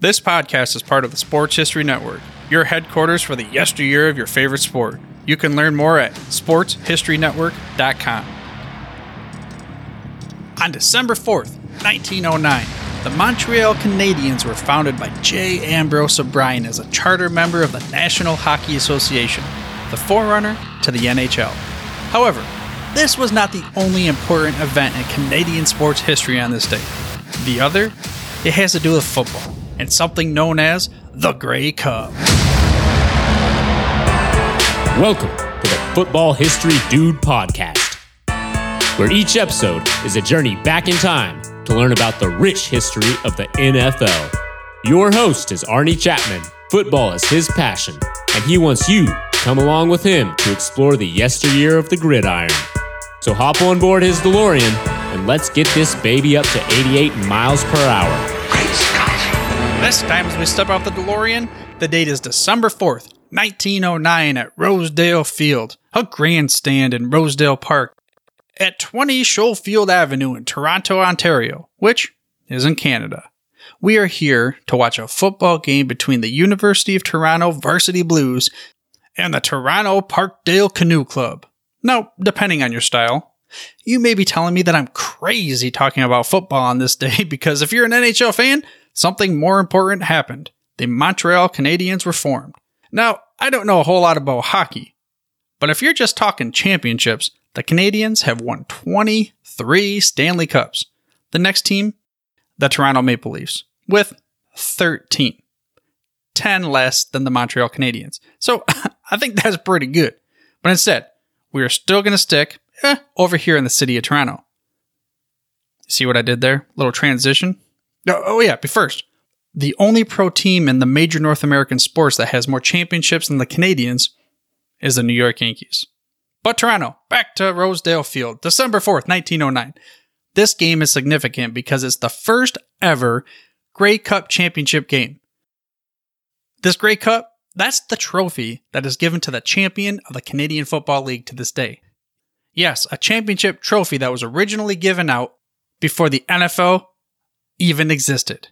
This podcast is part of the Sports History Network, your headquarters for the yesteryear of your favorite sport. You can learn more at sportshistorynetwork.com. On December 4th, 1909, the Montreal Canadiens were founded by J. Ambrose O'Brien as a charter member of the National Hockey Association, the forerunner to the NHL. However, this was not the only important event in Canadian sports history on this day. The other, it has to do with football and something known as the Grey Cup. Welcome to the Football History Dude podcast, where each episode is a journey back in time to learn about the rich history of the NFL. Your host is Arnie Chapman. Football is his passion, and he wants you to come along with him to explore the yesteryear of the gridiron. So hop on board his DeLorean and let's get this baby up to 88 miles per hour. This time, as we step off the DeLorean, the date is December 4th, 1909, at Rosedale Field, a grandstand in Rosedale Park, at 20 Schofield Avenue in Toronto, Ontario, which is in Canada. We are here to watch a football game between the University of Toronto Varsity Blues and the Toronto Parkdale Canoe Club. Now, depending on your style, you may be telling me that I'm crazy talking about football on this day because if you're an NHL fan, something more important happened. The Montreal Canadiens were formed. Now, I don't know a whole lot about hockey, but if you're just talking championships, the Canadiens have won 23 Stanley Cups. The next team, the Toronto Maple Leafs, with 13. 10 less than the Montreal Canadiens. So I think that's pretty good. But instead, we are still going to stick eh, over here in the city of Toronto. See what I did there? Little transition. Oh, oh yeah, but first, the only pro team in the major North American sports that has more championships than the Canadiens is the New York Yankees. But Toronto, back to Rosedale Field, December 4th, 1909. This game is significant because it's the first ever Grey Cup championship game. This Grey Cup, that's the trophy that is given to the champion of the Canadian Football League to this day. Yes, a championship trophy that was originally given out before the NFL even existed.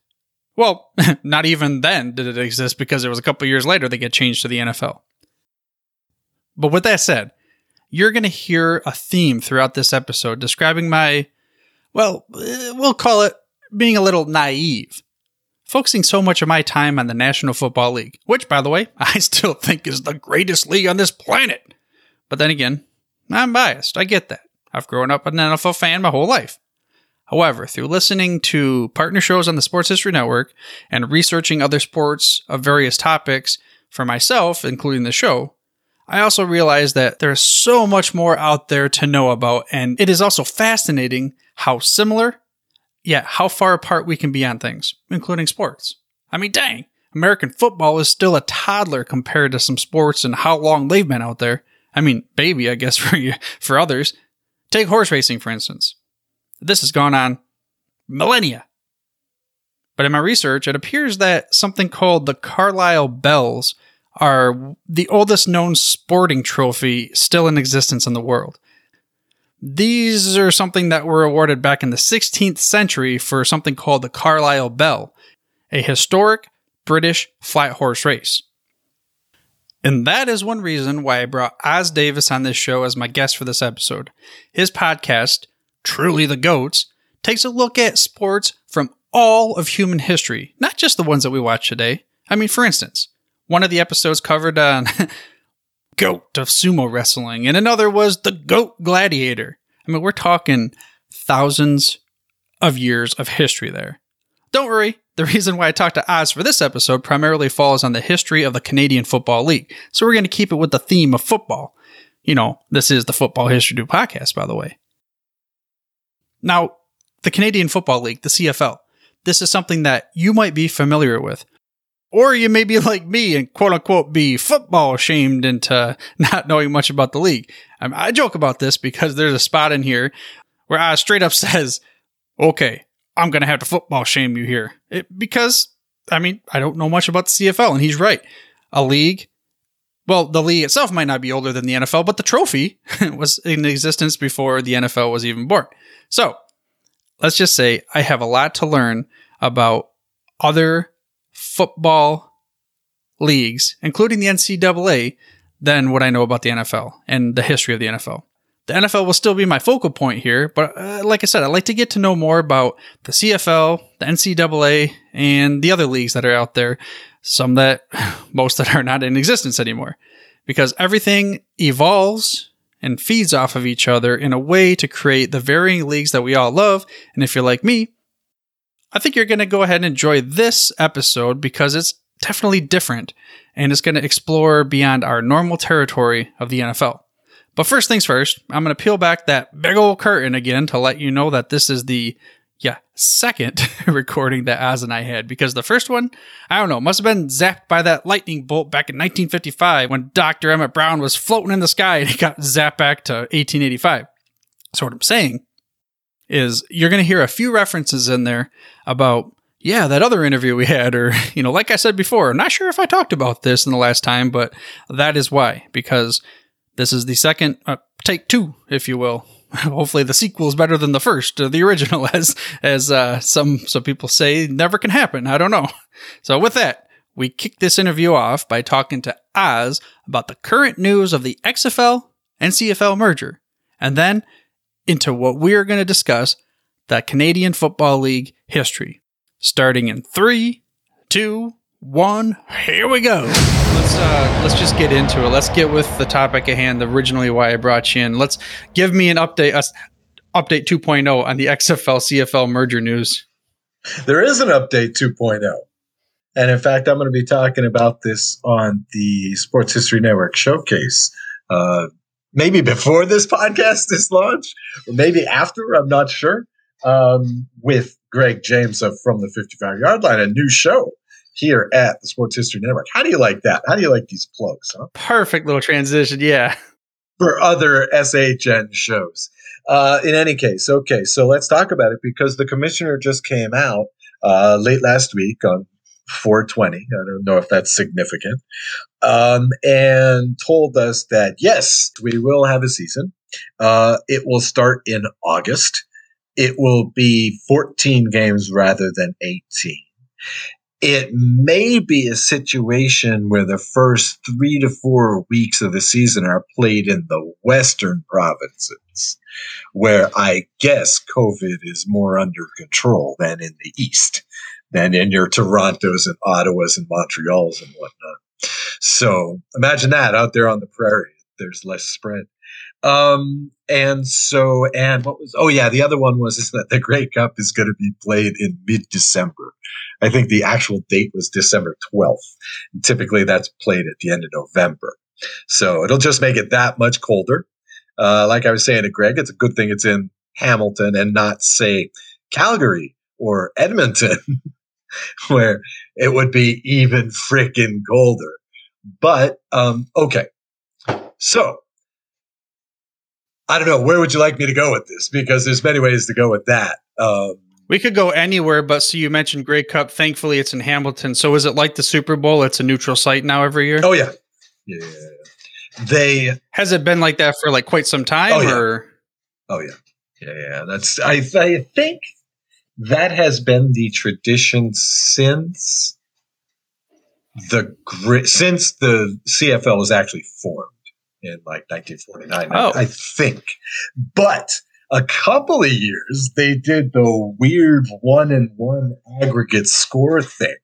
Well, not even then did it exist because it was a couple years later they get changed to the NFL. But with that said, you're going to hear a theme throughout this episode describing my, well, eh, we'll call it being a little naive, focusing so much of my time on the National Football League, which, by the way, I still think is the greatest league on this planet. But then again, I'm biased. I get that. I've grown up an NFL fan my whole life. However, through listening to partner shows on the Sports History Network and researching other sports of various topics for myself, including the show, I also realized that there's so much more out there to know about, and it is also fascinating how similar, yet how far apart we can be on things, including sports. I mean, dang, American football is still a toddler compared to some sports and how long they've been out there. I mean, baby, I guess for you, for others. Take horse racing, for instance. This has gone on millennia. But in my research, it appears that something called the Carlisle Bells are the oldest known sporting trophy still in existence in the world. These are something that were awarded back in the 16th century for something called the Carlisle Bell, a historic British flat horse race. And that is one reason why I brought Os Davis on this show as my guest for this episode. His podcast, Truly the Goats, takes a look at sports from all of human history, not just the ones that we watch today. I mean, for instance, one of the episodes covered on goat of sumo wrestling, and another was the goat gladiator. I mean, we're talking thousands of years of history there. Don't worry, the reason why I talked to Os for this episode primarily falls on the history of the Canadian Football League. So we're going to keep it with the theme of football. You know, this is the Football History Dude podcast, by the way. Now, the Canadian Football League, the CFL, this is something that you might be familiar with. Or you may be like me and quote unquote be football shamed into not knowing much about the league. I joke about this because there's a spot in here where I straight up says, okay, I'm going to have to football shame you here. It, because, I mean, I don't know much about the CFL, and he's right. A league, well, the league itself might not be older than the NFL, but the trophy was in existence before the NFL was even born. So, let's just say I have a lot to learn about other football leagues, including the NCAA, than what I know about the NFL and the history of the NFL. The NFL will still be my focal point here, but uh, like I said, I'd like to get to know more about the CFL, the NCAA, and the other leagues that are out there. Some that, most that are not in existence anymore. Because everything evolves and feeds off of each other in a way to create the varying leagues that we all love. And if you're like me, I think you're going to go ahead and enjoy this episode because it's definitely different and it's going to explore beyond our normal territory of the NFL. But first things first, I'm going to peel back that big old curtain again to let you know that this is the yeah, second recording that Os and I had because the first one, I don't know, must have been zapped by that lightning bolt back in 1955 when Dr. Emmett Brown was floating in the sky and he got zapped back to 1885. So what I'm saying is you're going to hear a few references in there about yeah, that other interview we had, or, you know, like I said before, I'm not sure if I talked about this in the last time, but that is why, because this is the second, uh, take two, if you will. Hopefully the sequel is better than the first, uh, the original, as, as, uh, some, some people say never can happen. I don't know. So with that, we kick this interview off by talking to Os about the current news of the XFL and CFL merger, and then into what we are going to discuss the Canadian Football League history. Starting in three, two, one, here we go. Let's uh, let's just get into it. Let's get with the topic at hand. Originally, why I brought you in. Let's give me an update. Uh, update 2.0 on the XFL CFL merger news. There is an update 2.0. And in fact, I'm going to be talking about this on the Sports History Network showcase. Uh, maybe before this podcast is launched, or maybe after, I'm not sure. Um, with Greg James of From the 55 Yard Line, a new show here at the Sports History Network. How do you like that? How do you like these plugs? Huh? Perfect little transition. Yeah. For other SHN shows. Uh, in any case, okay, so let's talk about it because the commissioner just came out uh, late last week on 420. I don't know if that's significant. Um, and told us that yes, we will have a season. Uh, it will start in August it will be 14 games rather than 18. It may be a situation where the first three to four weeks of the season are played in the Western provinces, where I guess COVID is more under control than in the East, than in your Torontos and Ottawas and Montreals and whatnot. So imagine that out there on the prairie. There's less spread. Um, and so, and what was, oh yeah, the other one was is that the Grey Cup is going to be played in mid December. I think the actual date was December 12th. And typically that's played at the end of November. So it'll just make it that much colder. Uh, like I was saying to Greg, it's a good thing it's in Hamilton and not say Calgary or Edmonton, where it would be even freaking colder. But, um, okay. So I don't know. Where would you like me to go with this? Because there's many ways to go with that. Um, we could go anywhere, but so you mentioned Grey Cup. Thankfully, it's in Hamilton. So is it like the Super Bowl? It's a neutral site now every year. Oh yeah, yeah. They has it been like that for like quite some time, oh, yeah. or oh yeah, yeah, yeah. That's I I think that has been the tradition since the since the CFL was actually formed in like 1949, oh. I, I think. But a couple of years, they did the weird one and one aggregate score thing,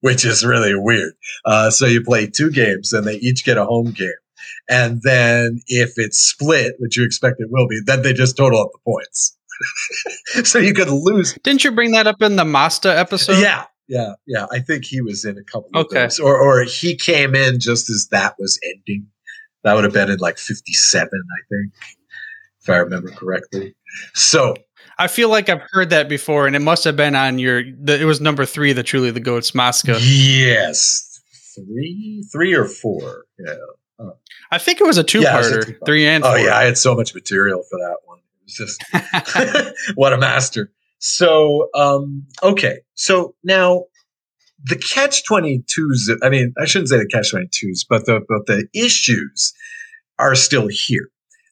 which is really weird. Uh, so you play two games and they each get a home game. And then if it's split, which you expect it will be, then they just total up the points. so you could lose. Didn't you bring that up in the Mosca episode? Yeah. Yeah. Yeah. I think he was in a couple of okay. those. Or, or he came in just as that was ending. That would have been in like 57, I think, if I remember correctly. So I feel like I've heard that before, and it must have been on your. The, it was number three, the truly the goats, Mosca. Yes, three, three or four. Yeah, huh. I think it was a two-parter, yeah, three and. Oh four. yeah, I had so much material for that one. It was just what a master. So, um, okay, so now the catch 22s, I mean, I shouldn't say the catch 22s, but the, but the issues are still here.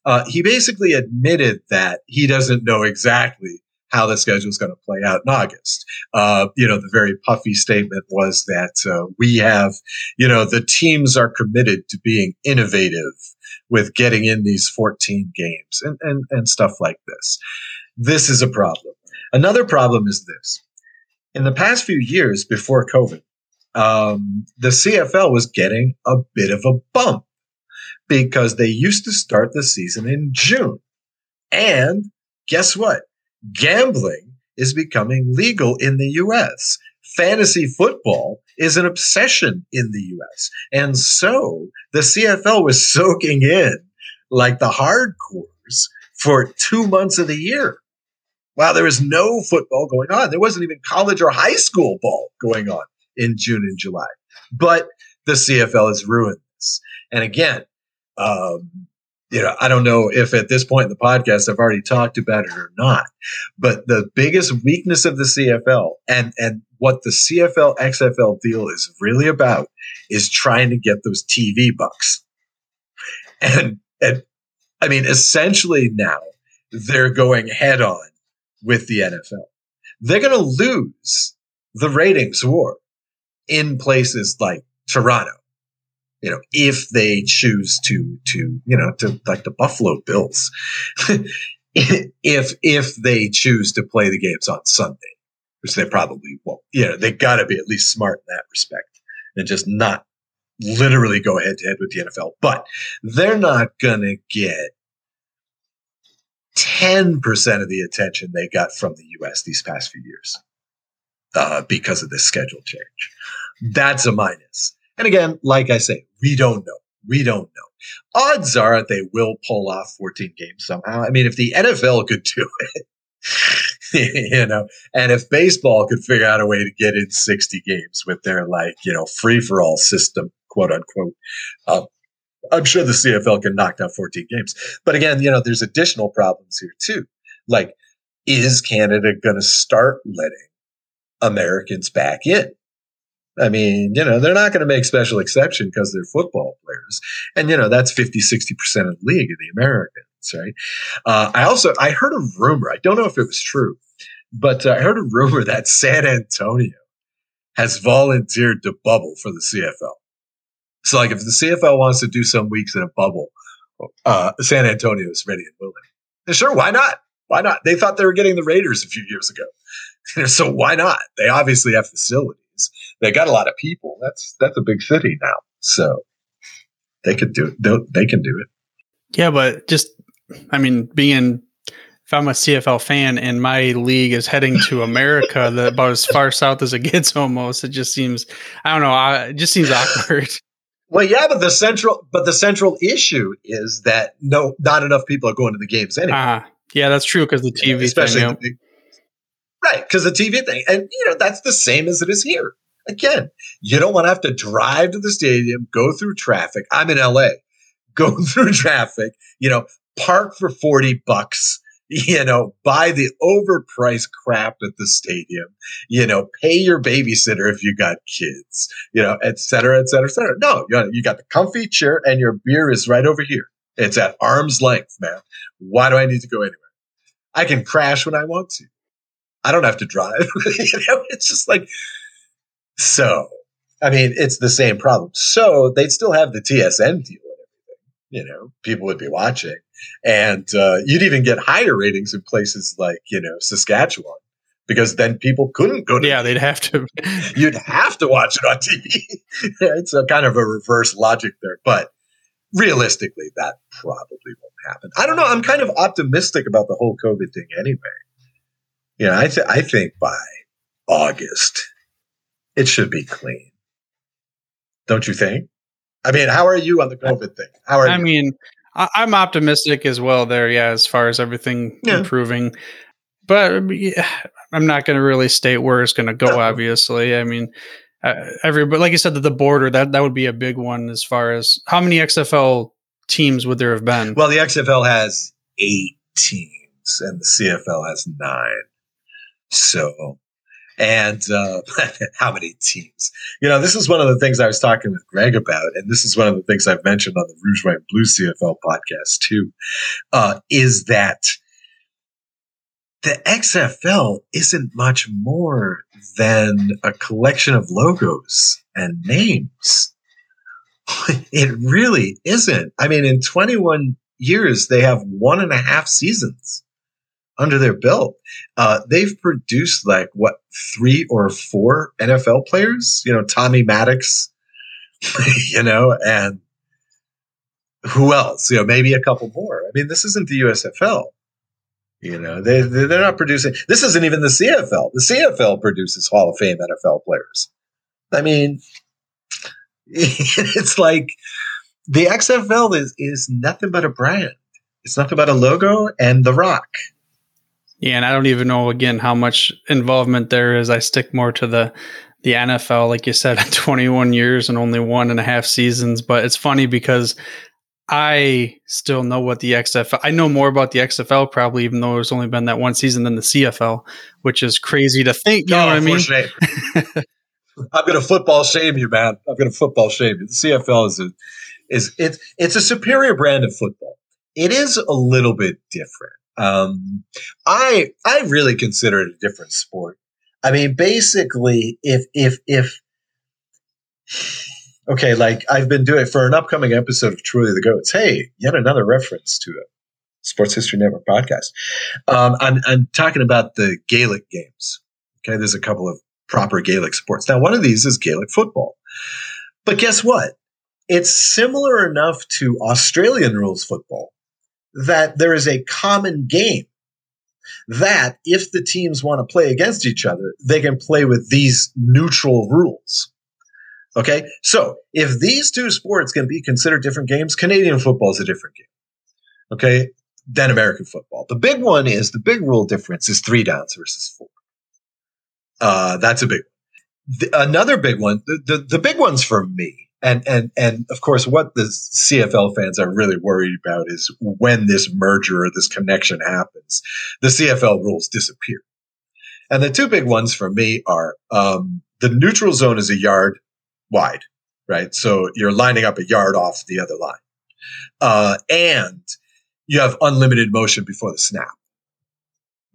Uh, he basically admitted that he doesn't know exactly how the schedule is going to play out in August. Uh, you know, the very puffy statement was that uh, we have, you know, the teams are committed to being innovative with getting in these 14 games and, and, and stuff like this. This is a problem. Another problem is this. In the past few years before COVID, um, the CFL was getting a bit of a bump because they used to start the season in June. And guess what? Gambling is becoming legal in the US. Fantasy football is an obsession in the US. And so the CFL was soaking in like the hardcores for two months of the year. While there was no football going on, there wasn't even college or high school ball going on in June and July. But the CFL has ruined this. And again, um, you know, I don't know if at this point in the podcast I've already talked about it or not, but the biggest weakness of the CFL and, and what the CFL XFL deal is really about is trying to get those TV bucks. And, and I mean, essentially now they're going head on with the NFL. They're going to lose the ratings war in places like Toronto you know, if they choose to, to, you know, to like the Buffalo Bills, if, if they choose to play the games on Sunday, which they probably won't, you know, they gotta be at least smart in that respect and just not literally go head to head with the NFL, but they're not gonna get 10% of the attention they got from the US these past few years uh, because of this schedule change. That's a minus. And again, like I say, we don't know. We don't know. Odds are they will pull off 14 games somehow. I mean, if the NFL could do it, you know, and if baseball could figure out a way to get in 60 games with their like, you know, free for all system, quote unquote, uh, I'm sure the CFL can knock down 14 games. But again, you know, there's additional problems here too. Like, is Canada going to start letting Americans back in? I mean, you know, they're not going to make special exception because they're football players. And, you know, that's 50, 60% of the league of the Americans, right? Uh, I also, I heard a rumor. I don't know if it was true, but uh, I heard a rumor that San Antonio has volunteered to bubble for the CFL. So like if the CFL wants to do some weeks in a bubble, uh, San Antonio is ready and willing. And sure, why not? Why not? They thought they were getting the Raiders a few years ago. so why not? They obviously have facilities they got a lot of people. That's that's a big city now, so they could do it. They can do it. Yeah, but just I mean, being if I'm a CFL fan and my league is heading to America, that about as far south as it gets, almost, it just seems I don't know. it just seems awkward. Well, yeah, but the central but the central issue is that no, not enough people are going to the games anyway. Uh, yeah, that's true because the TV, yeah, especially thing, the big, right? Because the TV thing, and you know that's the same as it is here. Again, you don't want to have to drive to the stadium, go through traffic. I'm in LA. Go through traffic, you know, park for 40 bucks, you know, buy the overpriced crap at the stadium, you know, pay your babysitter if you got kids, you know, et cetera, et cetera, et cetera. No, you got, you got the comfy chair and your beer is right over here. It's at arm's length, man. Why do I need to go anywhere? I can crash when I want to. I don't have to drive. you know, it's just like, so, I mean, it's the same problem. So they'd still have the TSN deal and everything. You know, people would be watching, and uh, you'd even get higher ratings in places like you know Saskatchewan because then people couldn't go to. Yeah, they'd have to. you'd have to watch it on TV. it's a kind of a reverse logic there, but realistically, that probably won't happen. I don't know. I'm kind of optimistic about the whole COVID thing anyway. You know, I th- I think by August it should be clean. Don't you think? I mean, how are you on the COVID thing? How are I you? mean, I, am optimistic as well there, yeah, as far as everything yeah. improving. But yeah, I'm not going to really state where it's going to go, obviously. I mean, uh, everybody, like you said, that the border, that, that would be a big one as far as how many XFL teams would there have been? Well, the XFL has eight teams and the CFL has nine. So and uh, how many teams. You know, this is one of the things I was talking with Greg about, and this is one of the things I've mentioned on the Rouge White Blue CFL podcast too, uh, is that the XFL isn't much more than a collection of logos and names. it really isn't. I mean, in 21 years, they have one and a half seasons under their belt. Uh, they've produced like what three or four NFL players, you know, Tommy Maddox, you know, and who else? You know, maybe a couple more. I mean, this isn't the USFL. You know, they they're not producing. This isn't even the CFL. The CFL produces Hall of Fame NFL players. I mean, it's like the XFL is is nothing but a brand. It's nothing but a logo and the rock. Yeah, and I don't even know again how much involvement there is. I stick more to the the NFL, like you said, 21 years and only one and a half seasons. But it's funny because I still know what the XFL. I know more about the XFL probably, even though there's only been that one season than the CFL, which is crazy to think. You know what I mean? I'm going to football shame you, man. I'm going to football shame you. The CFL is a, is it's it's a superior brand of football. It is a little bit different. Um, I I really consider it a different sport. I mean, basically, if if if okay, like I've been doing for an upcoming episode of Truly the Goats. Hey, yet another reference to a Sports History Network podcast. Um, I'm I'm talking about the Gaelic games. Okay, there's a couple of proper Gaelic sports. Now, one of these is Gaelic football. But guess what? It's similar enough to Australian rules football that there is a common game that if the teams want to play against each other, they can play with these neutral rules. Okay. So if these two sports can be considered different games, Canadian football is a different game. Okay. Than American football. The big one is the big rule difference is three downs versus four. Uh, that's a big one. The, another big one, the, the, the big ones for me, and and and of course, what the CFL fans are really worried about is when this merger or this connection happens, the CFL rules disappear. And the two big ones for me are um, the neutral zone is a yard wide, right? So you're lining up a yard off the other line, uh, and you have unlimited motion before the snap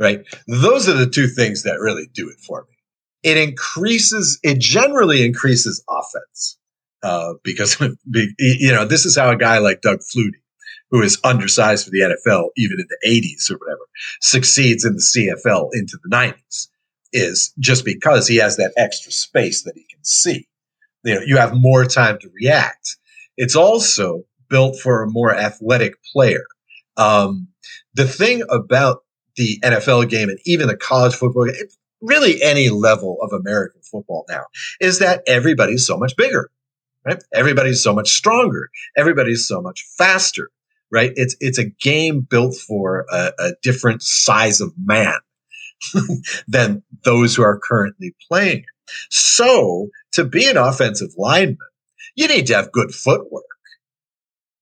right? Those are the two things that really do it for me. It increases, it generally increases offense. Uh, because, you know, this is how a guy like Doug Flutie, who is undersized for the NFL, even in the 80s or whatever, succeeds in the CFL into the 90s, is just because he has that extra space that he can see. You know, you have more time to react. It's also built for a more athletic player. Um, the thing about the NFL game and even the college football game, really any level of American football now, is that everybody's so much bigger, right? Everybody's so much stronger. Everybody's so much faster, right? It's, it's a game built for a, a different size of man than those who are currently playing. It. So to be an offensive lineman, you need to have good footwork,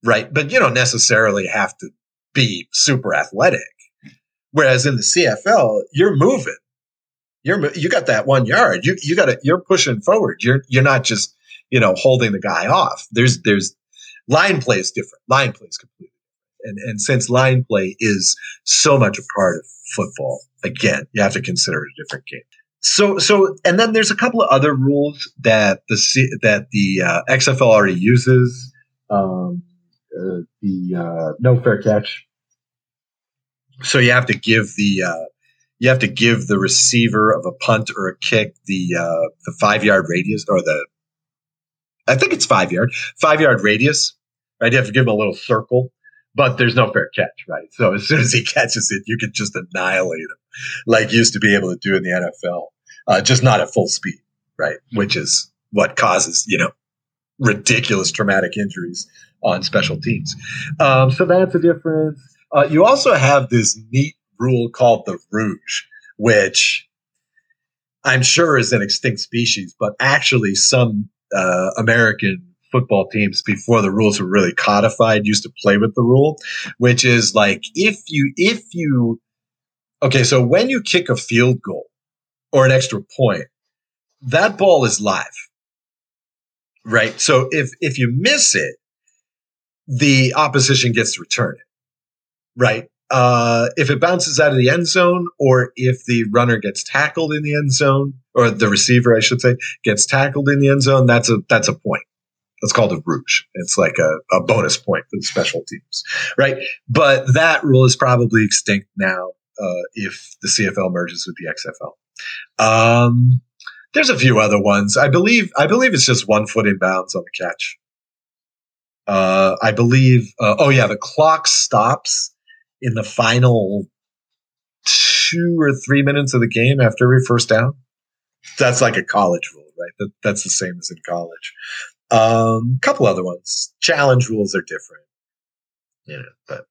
right? But you don't necessarily have to be super athletic. Whereas in the CFL, you're moving. You're you got that one yard. You you got. You're pushing forward. You're you're not just you know holding the guy off. There's there's line play is different. Line play is completely and and since line play is so much a part of football, again, you have to consider it a different game. So so and then there's a couple of other rules that the that the uh, XFL already uses. Um, uh, the uh, no fair catch so you have to give the uh, you have to give the receiver of a punt or a kick the uh, the five yard radius or the I think it's five yard five yard radius. Right, you have to give him a little circle, but there's no fair catch. Right, so as soon as he catches it, you can just annihilate him, like you used to be able to do in the NFL, uh, just not at full speed. Right, which is what causes you know ridiculous traumatic injuries on special teams. Um, so that's a difference. Uh, you also have this neat rule called the Rouge, which I'm sure is an extinct species, but actually some uh, American football teams before the rules were really codified used to play with the rule, which is like if you if you okay, so when you kick a field goal or an extra point, that ball is live. Right? So if if you miss it, the opposition gets to return it right? uh, if it bounces out of the end zone or if the runner gets tackled in the end zone or the receiver, I should say, gets tackled in the end zone, that's a that's a point. That's called a rouge. It's like a, a bonus point for the special teams, right? But that rule is probably extinct now uh, if the CFL merges with the XFL. Um, there's a few other ones. I believe I believe it's just one foot in bounds on the catch. Uh, I believe. Uh, oh yeah, the clock stops in the final two or three minutes of the game after every first down. That's like a college rule, right? That, that's the same as in college. A um, couple other ones. Challenge rules are different. Yeah, but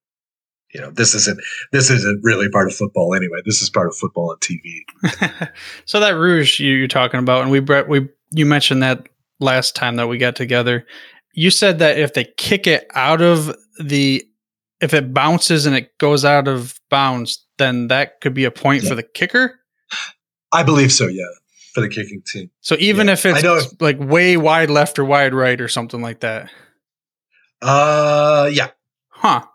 you know, this isn't this isn't really part of football anyway. This is part of football on TV. so that rouge you, are talking about, and we Brett, we you mentioned that last time that we got together. You said that if they kick it out of the if it bounces and it goes out of bounds, then that could be a point yeah. for the kicker. I believe so. Yeah, for the kicking team. So even yeah. if it's like way wide left or wide right or something like that. Uh, yeah. Huh.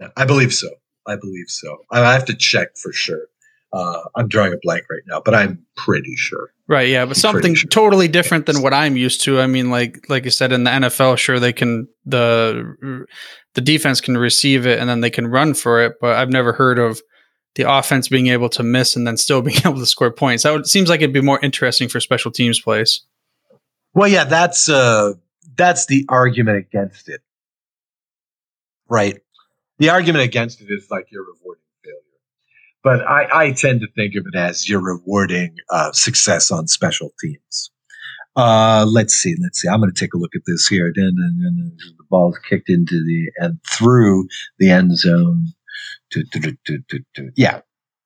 Yeah, I believe so. I believe so. I have to check for sure. Uh, I'm drawing a blank right now, but I'm pretty sure. Right. Yeah, but I'm something sure. totally different than what I'm used to. I mean, like like you said in the NFL, sure they can the the defense can receive it and then they can run for it, but I've never heard of the offense being able to miss and then still being able to score points. That would, seems like it'd be more interesting for special teams plays. Well, yeah, that's uh that's the argument against it. Right. The argument against it is like you're rewarding failure, but I, I tend to think of it as you're rewarding uh, success on special teams. Uh, let's see, let's see. I'm going to take a look at this here. Then, the ball's kicked into the and through the end zone. To, to, to, to, to, Yeah,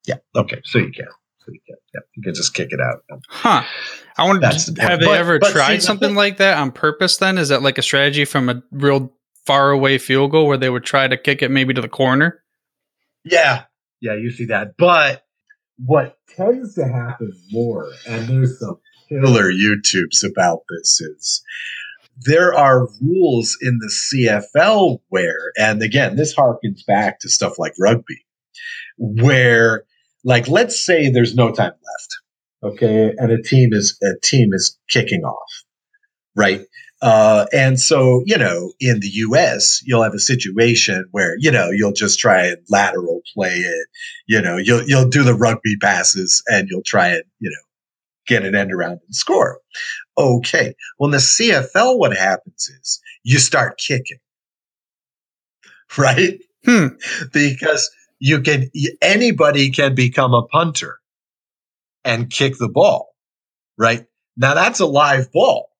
yeah. Okay, so you can. So you can. Yeah, you can just kick it out. Huh. I want to. Have they but, ever but tried see, something like that on purpose? Then is that like a strategy from a real far away field goal where they would try to kick it maybe to the corner? Yeah, yeah, you see that. But what tends to happen more, and there's some killer YouTubes about this, is there are rules in the CFL where, and again, this harkens back to stuff like rugby, where, like, let's say there's no time left, okay, and a team is a team is kicking off, right? Uh, and so, you know, in the US, you'll have a situation where, you know, you'll just try and lateral play it. You know, you'll, you'll do the rugby passes and you'll try and, you know, get an end around and score. Okay. Well, in the CFL, what happens is you start kicking, right? Hmm. Because you can, anybody can become a punter and kick the ball, right? Now that's a live ball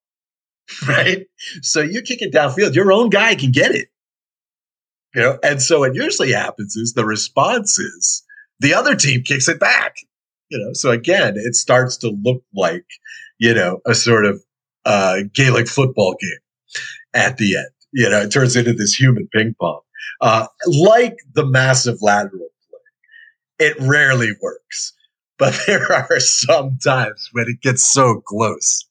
right? So you kick it downfield, your own guy can get it. You know, and so what usually happens is the response is the other team kicks it back. You know, so again, it starts to look like, you know, a sort of uh, Gaelic football game at the end. You know, it turns into this human ping pong. Uh, like the massive lateral play, it rarely works, but there are some times when it gets so close.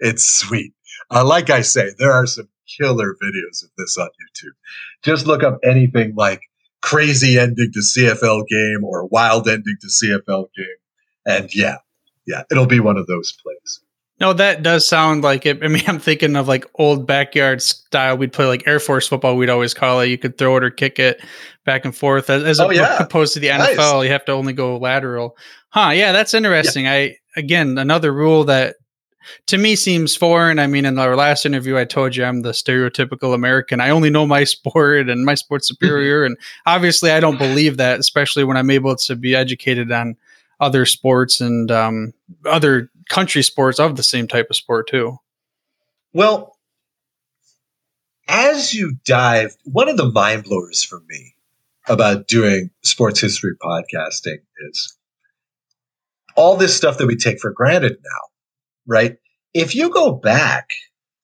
It's sweet. Uh, like I say, there are some killer videos of this on YouTube. Just look up anything like crazy ending to CFL game or wild ending to CFL game. And yeah, yeah, it'll be one of those plays. No, that does sound like it. I mean, I'm thinking of like old backyard style. We'd play like Air Force football. We'd always call it. You could throw it or kick it back and forth. As, as oh, yeah. opposed to the NFL, nice. you have to only go lateral. Huh? Yeah, that's interesting. Yeah. I again another rule that to me seems foreign. I mean, in our last interview, I told you I'm the stereotypical American. I only know my sport and my sport's mm-hmm. superior. and obviously, I don't believe that, especially when I'm able to be educated on other sports and um, other country sports of the same type of sport, too. Well, as you dive, one of the mind blowers for me about doing sports history podcasting is all this stuff that we take for granted now right? If you go back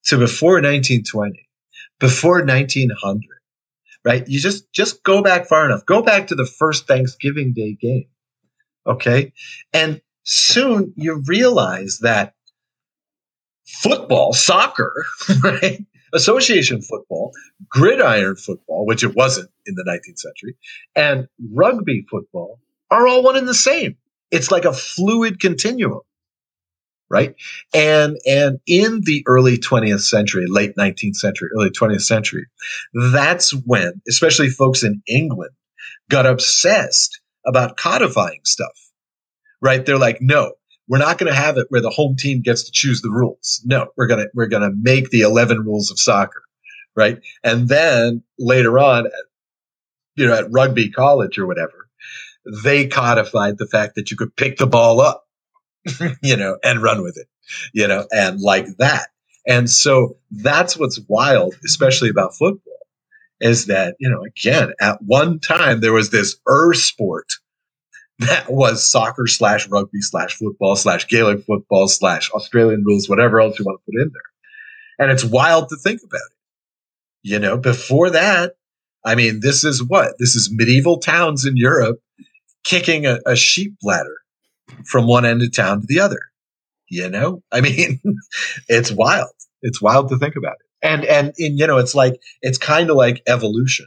to before 1920, before 1900, right? You just just go back far enough. Go back to the first Thanksgiving Day game. Okay? And soon you realize that football, soccer, right, association football, gridiron football, which it wasn't in the 19th century, and rugby football are all one and the same. It's like a fluid continuum. Right. And, and in the early 20th century, late 19th century, early 20th century, that's when, especially folks in England, got obsessed about codifying stuff. Right. They're like, no, we're not going to have it where the home team gets to choose the rules. No, we're going to, we're going to make the 11 rules of soccer. Right. And then later on, you know, at rugby college or whatever, they codified the fact that you could pick the ball up, you know, and run with it, you know, and like that. And so that's what's wild, especially about football, is that, you know, again, at one time there was this er sport that was soccer slash rugby slash football slash Gaelic football slash Australian rules, whatever else you want to put in there. And it's wild to think about it. You know, before that, I mean, this is what? This is medieval towns in Europe kicking a, a sheep bladder from one end of town to the other. You know, I mean, it's wild. It's wild to think about it. And, and, you know, it's like, it's kind of like evolution.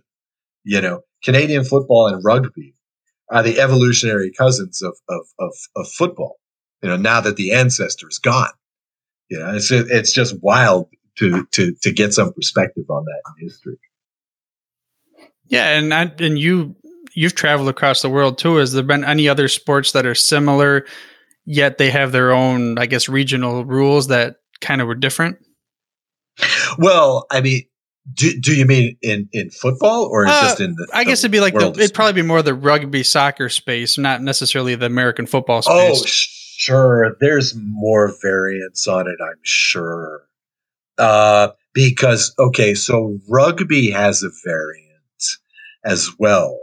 You know, Canadian football and rugby are the evolutionary cousins of, of, of, of football. You know, now that the ancestor is gone, you know, it's, it's just wild to, to, to get some perspective on that in history. Yeah. And I, and you you've traveled across the world too. Has there been any other sports that are similar, yet they have their own, I guess, regional rules that kind of were different? Well, I mean, do, do you mean in, in football or uh, just in the? I guess it'd be like the, it'd probably be more the rugby soccer space, not necessarily the American football oh, space. Oh, sure. There's more variance on it, I'm sure. Uh, because okay, so rugby has a variant as well.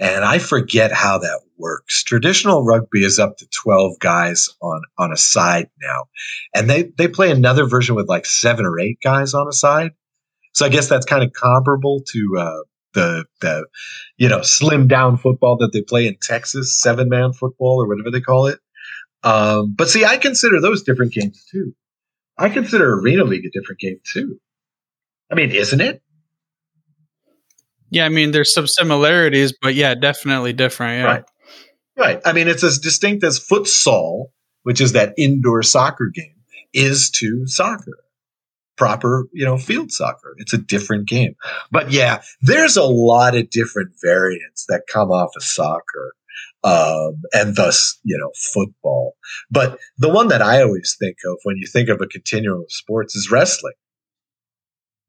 And I forget how that works. Traditional rugby is up to 12 guys on, on a side now. And they, they play another version with like seven or eight guys on a side. So I guess that's kind of comparable to, uh, the, the, you know, slim down football that they play in Texas, seven man football or whatever they call it. Um, but see, I consider those different games too. I consider Arena League a different game too. I mean, isn't it? Yeah, I mean, there's some similarities, but yeah, definitely different. Yeah. Right. Right. I mean, it's as distinct as futsal, which is that indoor soccer game, is to soccer, proper, you know, field soccer. It's a different game. But yeah, there's a lot of different variants that come off of soccer. Um, and thus, you know, football. But the one that I always think of when you think of a continuum of sports is wrestling,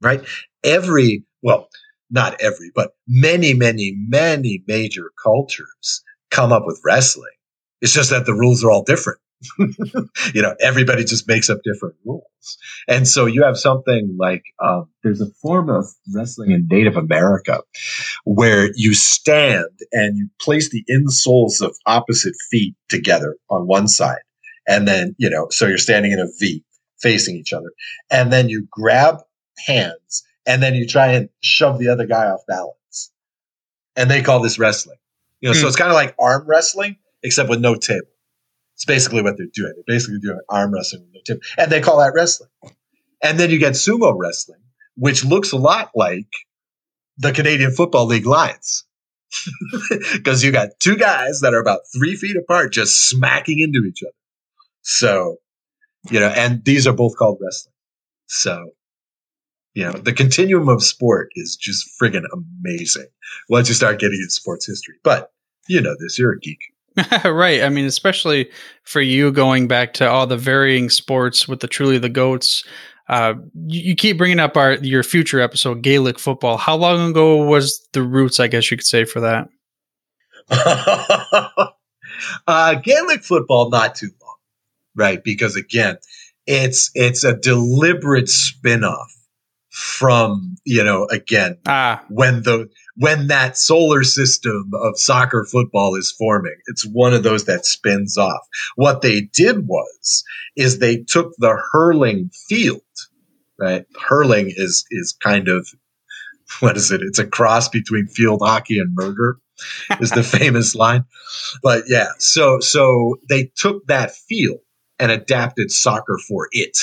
right? Every, well, not every, but many, many, many major cultures come up with wrestling. It's just that the rules are all different. you know, everybody just makes up different rules. And so you have something like um, there's a form of wrestling in Native America where you stand and you place the insoles of opposite feet together on one side. And then, you know, so you're standing in a V facing each other. And then you grab hands and then you try and shove the other guy off balance. And they call this wrestling. You know, so hmm. it's kind of like arm wrestling, except with no table. It's basically what they're doing. They're basically doing arm wrestling with no table. And they call that wrestling. And then you get sumo wrestling, which looks a lot like the Canadian Football League Lions. Because you got two guys that are about three feet apart just smacking into each other. So, you know, and these are both called wrestling. So you know, the continuum of sport is just friggin' amazing once you start getting into sports history. But you know this, you're a geek. right. I mean, especially for you going back to all the varying sports with the truly the goats. Uh, you, you, keep bringing up our your future episode, Gaelic football. How long ago was the roots? I guess you could say for that. uh, Gaelic football, not too long, right? Because again, it's it's a deliberate spin-off from you know again ah. when the when that solar system of soccer football is forming it's one of those that spins off. What they did was is they took the hurling field right? Hurling is is kind of what is it? It's a cross between field hockey and murder is the famous line. But yeah so so they took that field and adapted soccer for it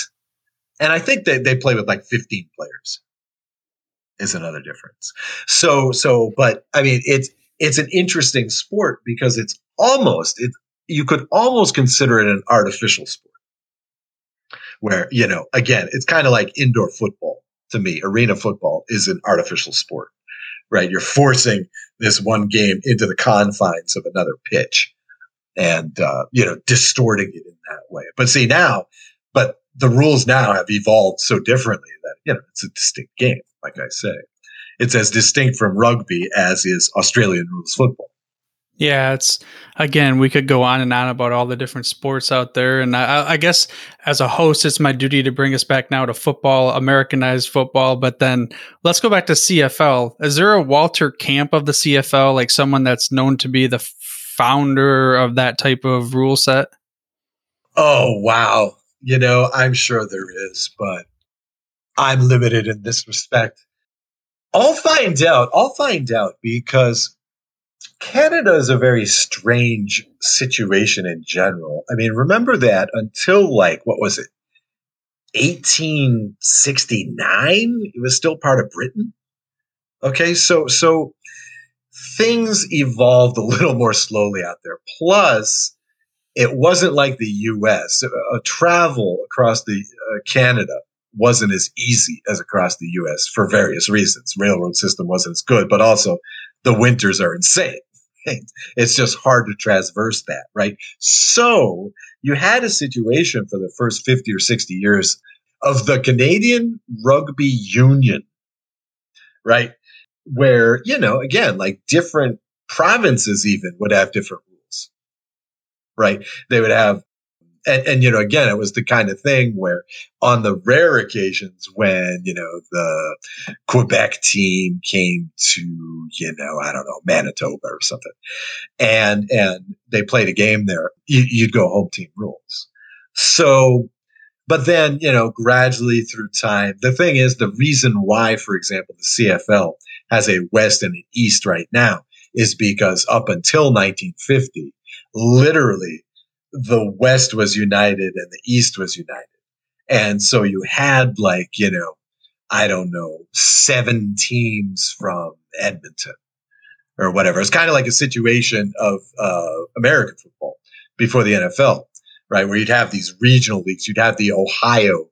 And I think they, they play with like 15 players is another difference. So, so, but I mean, it's, it's an interesting sport because it's almost, it, you could almost consider it an artificial sport where, you know, again, it's kind of like indoor football to me. Arena football is an artificial sport, right? You're forcing this one game into the confines of another pitch and, uh, you know, distorting it in that way. But see now, but the rules now have evolved so differently that, you know, it's a distinct game, like I say. It's as distinct from rugby as is Australian rules football. Yeah, it's again, we could go on and on about all the different sports out there. And I, I, guess as a host, it's my duty to bring us back now to football, Americanized football. But then let's go back to CFL. Is there a Walter Camp of the CFL, like someone that's known to be the founder of that type of rule set? Oh, wow. You know, I'm sure there is, but I'm limited in this respect. I'll find out. I'll find out because Canada is a very strange situation in general. I mean, remember that until like, what was it? 1869, it was still part of Britain. Okay, so so things evolved a little more slowly out there. Plus, it wasn't like the U.S. A travel across the uh, Canada wasn't as easy as across the U.S. for various reasons. Railroad system wasn't as good, but also the winters are insane. It's just hard to transverse that, right? So you had a situation for the first 50 or 60 years of the Canadian Rugby Union, right? Where, you know, again, like different provinces even would have different right? They would have and, and, you know, again, it was the kind of thing where on the rare occasions when, you know, the Quebec team came to, you know, I don't know, Manitoba or something, and, and they played a game there, you, you'd go home team rules. So, but then, you know, gradually through time, the thing is, the reason why, for example, the CFL has a West and an East right now is because up until 1950, literally the West was united and the East was united. And so you had like, you know, I don't know, seven teams from Edmonton or whatever. It's kind of like a situation of uh, American football before the NFL, right? Where you'd have these regional leagues. You'd have the Ohio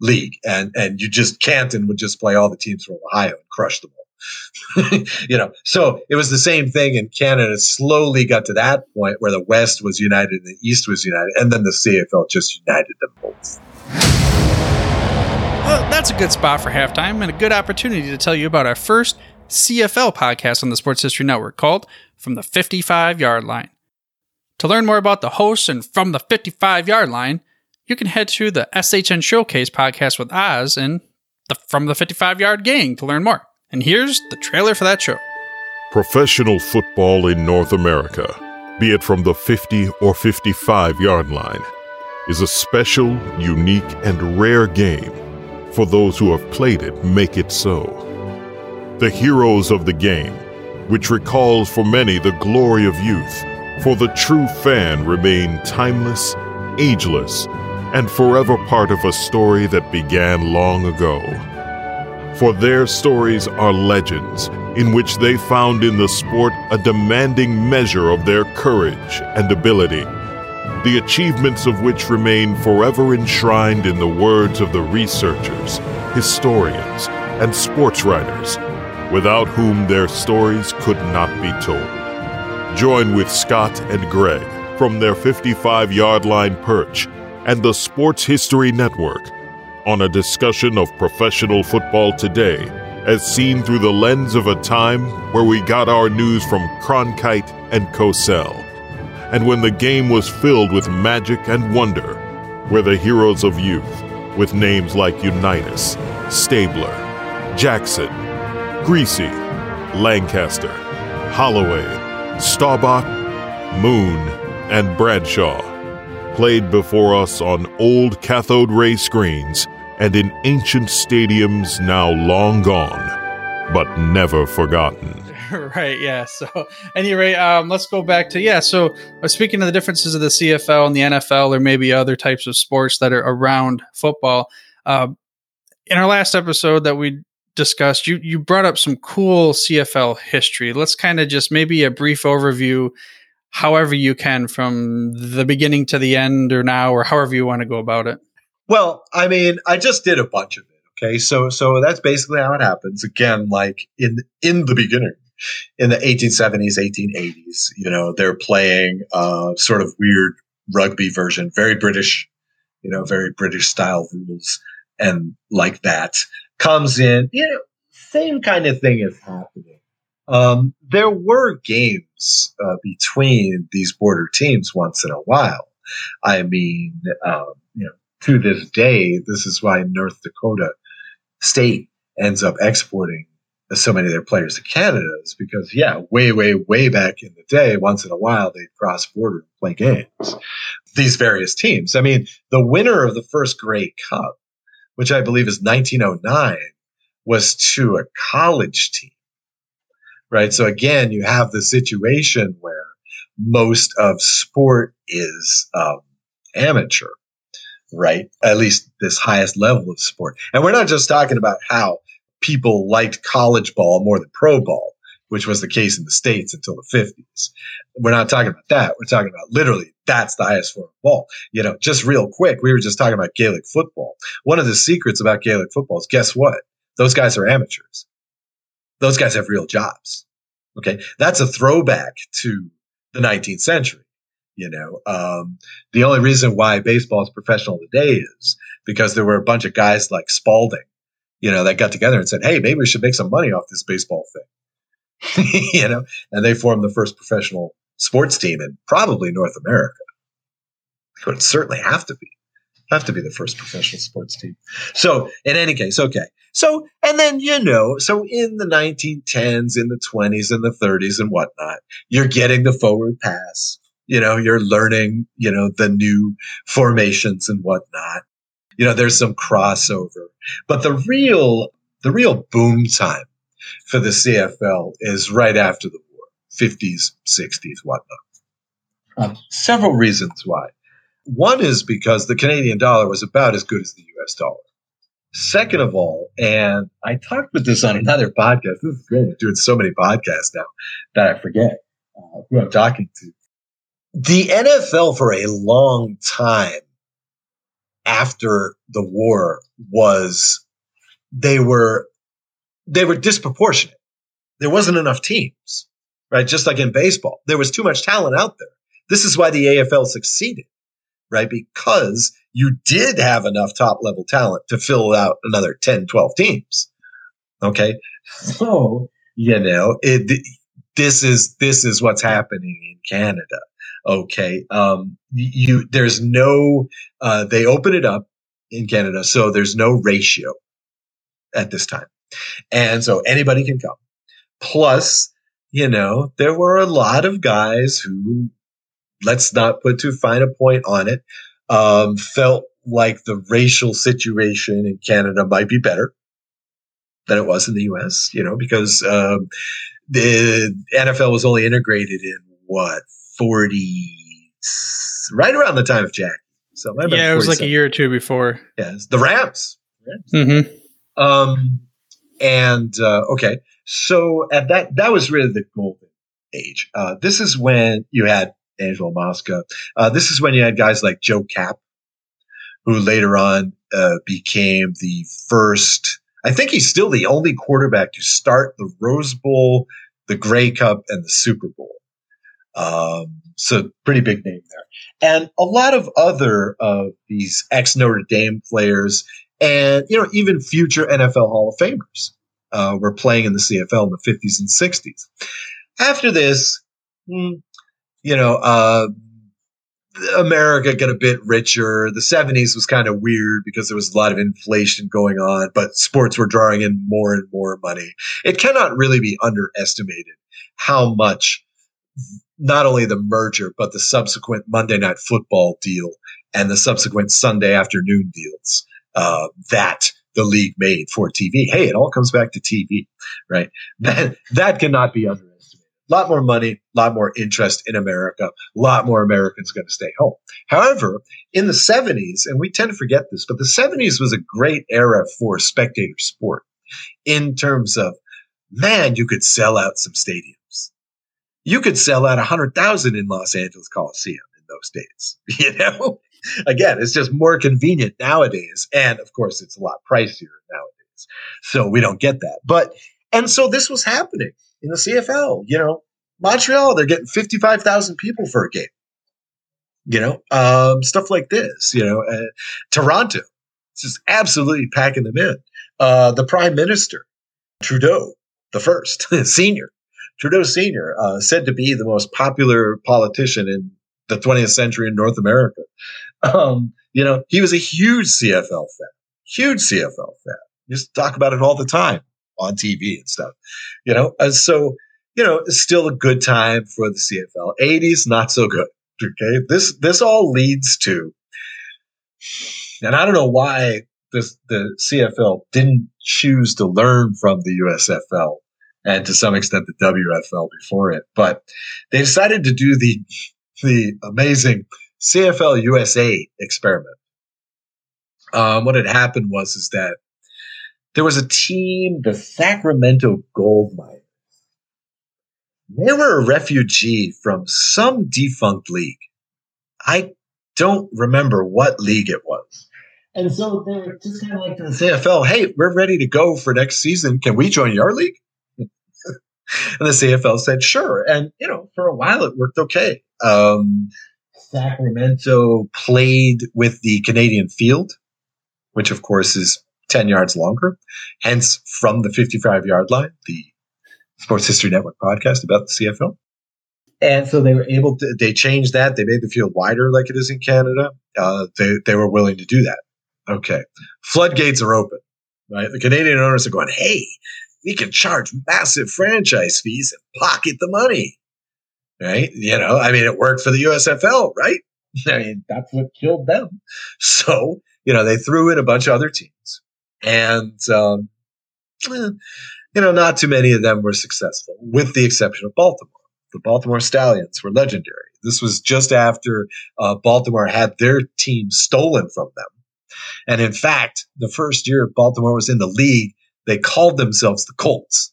League, and and you just Canton would just play all the teams from Ohio and crush them all. you know, so it was the same thing in Canada. Slowly got to that point where the West was united and the East was united, and then the CFL just united them both. Well, that's a good spot for halftime and a good opportunity to tell you about our first CFL podcast on the Sports History Network called From the 55 Yard Line. To learn more about the hosts and From the 55 Yard Line, you can head to the SHN Showcase podcast with Os and the From the 55 Yard Gang to learn more. And here's the trailer for that show. Professional football in North America, be it from the 50 or 55 yard line, is a special, unique, and rare game. For those who have played it, make it so. The heroes of the game, which recalls for many the glory of youth, for the true fan remain timeless, ageless, and forever part of a story that began long ago for their stories are legends in which they found in the sport a demanding measure of their courage and ability, the achievements of which remain forever enshrined in the words of the researchers, historians, and sports writers, without whom their stories could not be told. Join with Scott and Greg from their 55 yard line perch and the Sports History Network on a discussion of professional football today as seen through the lens of a time where we got our news from Cronkite and Cosell, and when the game was filled with magic and wonder, where the heroes of youth, with names like Unitas, Stabler, Jackson, Griese, Lancaster, Holloway, Staubach, Moon, and Bradshaw, played before us on old cathode ray screens and in ancient stadiums now long gone, but never forgotten. right, yeah. So, anyway, um, let's go back to, yeah. So, uh, speaking of the differences of the CFL and the NFL, or maybe other types of sports that are around football, Uh, in our last episode that we discussed, you you brought up some cool CFL history. Let's kind of just maybe a brief overview, however you can, from the beginning to the end, or now, or however you want to go about it. Well, I mean, I just did a bunch of it. Okay, so so that's basically how it happens. Again, like in in the beginning, in the 1870s, 1880s, you know, they're playing uh, sort of weird rugby version, very British, you know, very British style rules, and like that comes in. You know, same kind of thing is happening. Um, there were games uh, between these border teams once in a while. I mean, um, to this day, this is why North Dakota State ends up exporting so many of their players to Canada is because, yeah, way, way, way back in the day, once in a while, they'd cross border and play games. These various teams. I mean, the winner of the first Grey Cup, which I believe is 1909, was to a college team, right? So again, you have the situation where most of sport is um, amateur right? At least this highest level of sport. And we're not just talking about how people liked college ball more than pro ball, which was the case in the States until the 50s. We're not talking about that. We're talking about literally that's the highest form of ball. You know, just real quick, we were just talking about Gaelic football. One of the secrets about Gaelic football is guess what? Those guys are amateurs. Those guys have real jobs. Okay. That's a throwback to the 19th century. You know, um, the only reason why baseball is professional today is because there were a bunch of guys like Spalding, you know, that got together and said, "Hey, maybe we should make some money off this baseball thing," you know, and they formed the first professional sports team in probably North America. It would certainly have to be have to be the first professional sports team. So, in any case, okay. So, and then, you know, so in the 1910s, in the 20s, and the 30s, and whatnot, you're getting the forward pass you know, you're learning, you know, the new formations and whatnot. You know, there's some crossover, but the real, the real boom time for the CFL is right after the war, 50s, 60s, whatnot. Um, several reasons why. One is because the Canadian dollar was about as good as the US dollar. Second of all, and I talked with this on another podcast. This is great. I'm doing so many podcasts now that I forget uh, who I'm talking to the NFL for a long time after the war was they were they were disproportionate. There wasn't enough teams, right? Just like in baseball, there was too much talent out there. This is why the AFL succeeded, right? Because you did have enough top level talent to fill out another 10, 12 teams. Okay. So, you know, it, this is, this is what's happening in Canada okay. Um, you there's no uh, they open it up in Canada, so there's no ratio at this time, and so anybody can come. Plus, you know, there were a lot of guys who, let's not put too fine a point on it, um, felt like the racial situation in Canada might be better than it was in the U.S. You know, because um, the NFL was only integrated in what 40, right around the time of Jack. So it yeah, it was like a year or two before. Yes, the Rams. Rams. Mm-hmm. Um, and uh, okay, so at that that was really the golden age. Uh, this is when you had Angelo Mosca. Uh, this is when you had guys like Joe Kapp, who later on uh, became the first. I think he's still the only quarterback to start the Rose Bowl, the Grey Cup, and the Super Bowl. Um, so pretty big name there. And a lot of other of these ex Notre Dame players and, you know, even future NFL Hall of Famers uh, were playing in the CFL in the 50s and 60s. After this, hmm, you know, uh, America got a bit richer. The 70s was kind of weird because there was a lot of inflation going on, but sports were drawing in more and more money. It cannot really be underestimated how much not only the merger, but the subsequent Monday Night Football deal and the subsequent Sunday afternoon deals uh, that the league made for TV. Hey, it all comes back to TV, right? That that cannot be underestimated. A lot more money, a lot more interest in America, a lot more Americans going to stay home. However, in the 70s, and we tend to forget this, but the 70s was a great era for spectator sport in terms of, man, you could sell out some stadiums. You could sell out 100,000 in Los Angeles Coliseum in those days, you know? Again, it's just more convenient nowadays. And of course, it's a lot pricier nowadays. So we don't get that. But, and so this was happening in the CFL. You know, Montreal, they're getting 55,000 people for a game. You know, um, stuff like this, you know, uh, Toronto, just absolutely packing them in. Uh, the prime minister, Trudeau, the first senior, Trudeau senior, uh, said to be the most popular politician in the 20th century in North America. Um, you know, he was a huge CFL fan, huge CFL fan. Just talk about it all the time on TV and stuff, you know. And so, you know, it's still a good time for the CFL. 80s, not so good. Okay. This, this all leads to, and I don't know why this, the CFL didn't choose to learn from the USFL and to some extent the WFL before it, but they decided to do the, the amazing CFL USA experiment. Um, what had happened was, is that there was a team, the Sacramento Gold Miners. They were a refugee from some defunct league. I don't remember what league it was. And so they were just kind of like the CFL, hey, we're ready to go for next season. Can we join your league? and the CFL said, sure. And, you know, for a while it worked okay. Um, Sacramento played with the Canadian field, which of course is 10 yards longer. Hence, from the 55 yard line, the Sports History Network podcast about the CFL. And so they were able to, they changed that. They made the field wider like it is in Canada. Uh, they, they were willing to do that. Okay. Floodgates are open, right? The Canadian owners are going, hey, we can charge massive franchise fees and pocket the money, right? You know, I mean, it worked for the USFL, right? I mean, that's what killed them. So, you know, they threw in a bunch of other teams and um, eh, you know, not too many of them were successful, with the exception of Baltimore. The Baltimore Stallions were legendary. This was just after uh, Baltimore had their team stolen from them, and in fact, the first year Baltimore was in the league, they called themselves the Colts,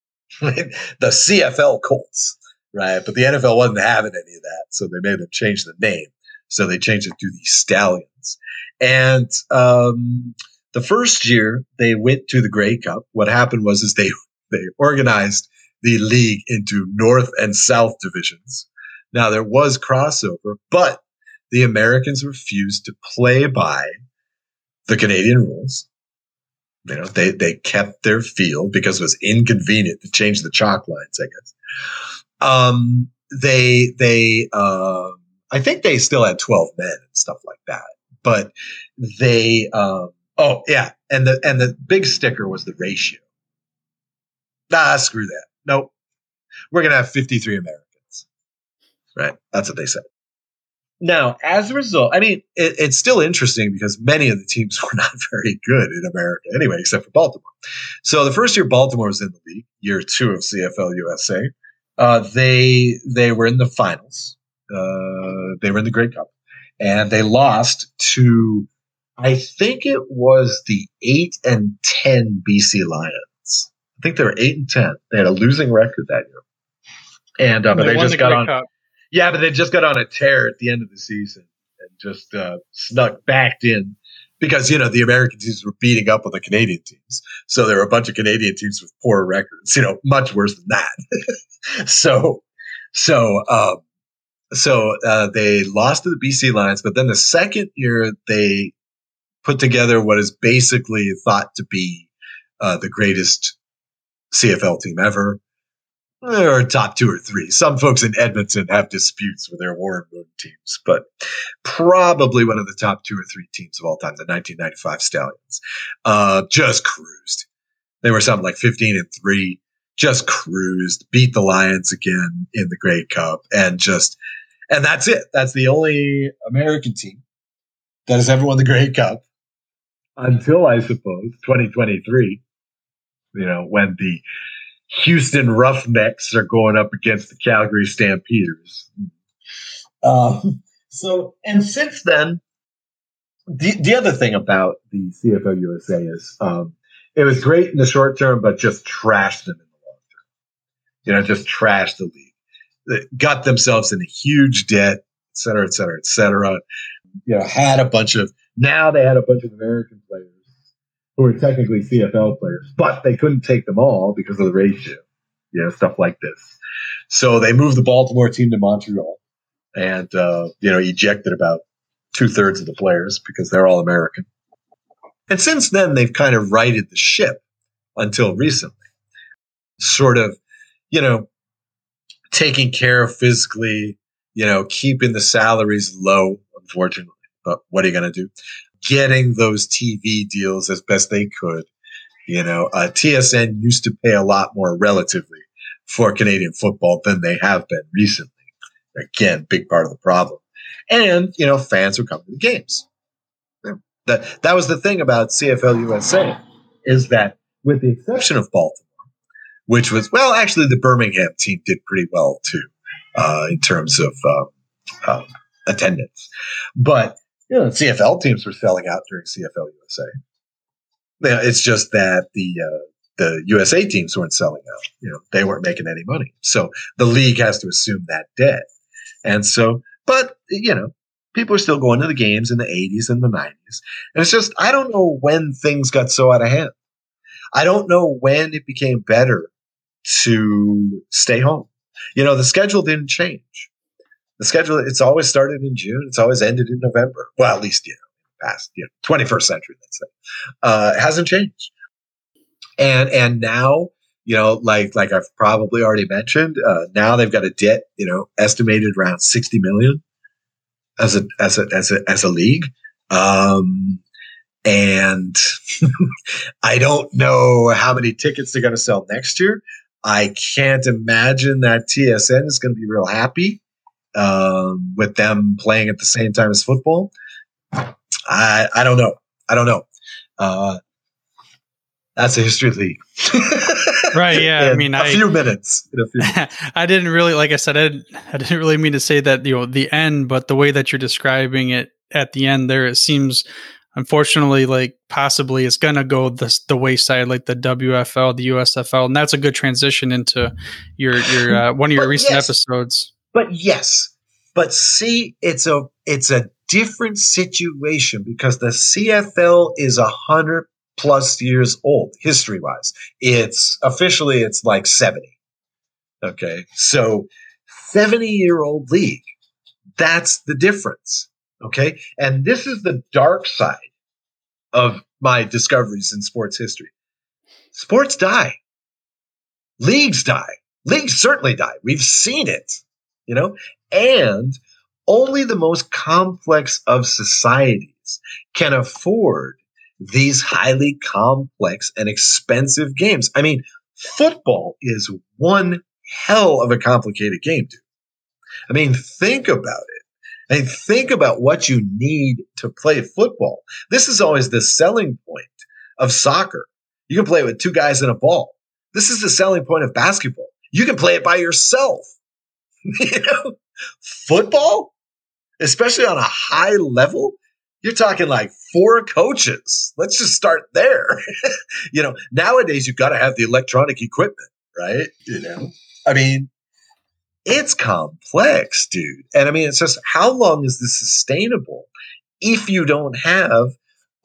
the CFL Colts, right? But the NFL wasn't having any of that, so they made them change the name. So they changed it to the Stallions, and um, the first year they went to the Grey Cup, what happened was is they they organized the league into North and South divisions. Now there was crossover, but the Americans refused to play by the Canadian rules. You know, they they kept their field because it was inconvenient to change the chalk lines, I guess. Um, they they uh, I think they still had twelve men and stuff like that, but they um, Oh yeah, and the and the big sticker was the ratio. Nah, screw that. Nope, we're gonna have fifty three Americans. Right, that's what they said. Now, as a result, I mean, it, it's still interesting because many of the teams were not very good in America anyway, except for Baltimore. So the first year Baltimore was in the league, year two of CFL USA, uh, they they were in the finals. Uh, they were in the Grey Cup, and they lost to I think it was the eight and ten BC Lions. I think they were eight and ten. They had a losing record that year, and uh, but they, they just got on. Cup. Yeah, but they just got on a tear at the end of the season and just uh, snuck back in because you know the American teams were beating up on the Canadian teams, so there were a bunch of Canadian teams with poor records. You know, much worse than that. so, so. Um, so uh, they lost to the BC Lions, but then the second year they put together what is basically thought to be uh, the greatest CFL team ever, or top two or three. Some folks in Edmonton have disputes with their Warren Moon teams, but probably one of the top two or three teams of all time, the 1995 Stallions. Uh, just cruised. They were something like 15 and three, just cruised, beat the Lions again in the Grey Cup, and just, and that's it. That's the only American team that has ever won the Grey Cup until I suppose 2023, you know, when the Houston Roughnecks are going up against the Calgary Stampeders. Um, so, and since then, the, the other thing about the CFL USA is um, it was great in the short term, but just trashed them in the long term. You know, just trashed the league. They got themselves in a huge debt, et cetera, et cetera, et cetera. You know, had a bunch of, now they had a bunch of American players who were technically CFL players, but they couldn't take them all because of the ratio, you know, stuff like this. So they moved the Baltimore team to Montreal and, uh, you know, ejected about two thirds of the players because they're all American. And since then, they've kind of righted the ship until recently, sort of, you know, taking care of physically, you know, keeping the salaries low, unfortunately. But what are you going to do? Getting those TV deals as best they could. You know, uh, TSN used to pay a lot more relatively for Canadian football than they have been recently. Again, big part of the problem. And, you know, fans would come to the games. That, that was the thing about CFL USA is that with the exception of Baltimore, which was, well, actually the Birmingham team did pretty well too, uh, in terms of, uh, attendance. But, know, CFL teams were selling out during CFL USA. It's just that the, uh, the USA teams weren't selling out. You know, they weren't making any money. So the league has to assume that debt. And so, but, you know, people are still going to the games in the 80s and the 90s. And it's just, I don't know when things got so out of hand. I don't know when it became better to stay home. You know, the schedule didn't change. The schedule, it's always started in June. It's always ended in November. Well, at least, you know, past, you know, 21st century, let's say. Uh, it hasn't changed. And, and now, you know, like, like I've probably already mentioned, uh, now they've got a debt, you know, estimated around 60 million as a as a as a as a league. Um, and I don't know how many tickets they're going to sell next year. I can't imagine that TSN is going to be real happy um, with them playing at the same time as football. I I don't know. I don't know. Uh, that's a history of the league. right. Yeah. I mean, a I, few minutes. A few minutes. I didn't really, like I said, I didn't, I didn't really mean to say that, you know, the end, but the way that you're describing it at the end there, it seems unfortunately like possibly it's going to go the, the wayside like the WFL, the USFL. And that's a good transition into your, your, uh, one of your But recent yes. episodes. But yes, but see, it's a it's a different situation because the CFL is a hundred plus years old history wise. It's officially it's like seventy. Okay, so seventy year old league. That's the difference. Okay, and this is the dark side of my discoveries in sports history. Sports die. Leagues die. Leagues certainly die. We've seen it you know, and only the most complex of societies can afford these highly complex and expensive games. I mean, football is one hell of a complicated game, dude. I mean, think about it. I mean, think about what you need to play football. This is always the selling point of soccer. You can play it with two guys and a ball. This is the selling point of basketball. You can play it by yourself. You know, football, especially on a high level, you're talking like four coaches. Let's just start there. you know, nowadays you've got to have the electronic equipment, right? You know, I mean, it's complex, dude. And I mean, it's just how long is this sustainable if you don't have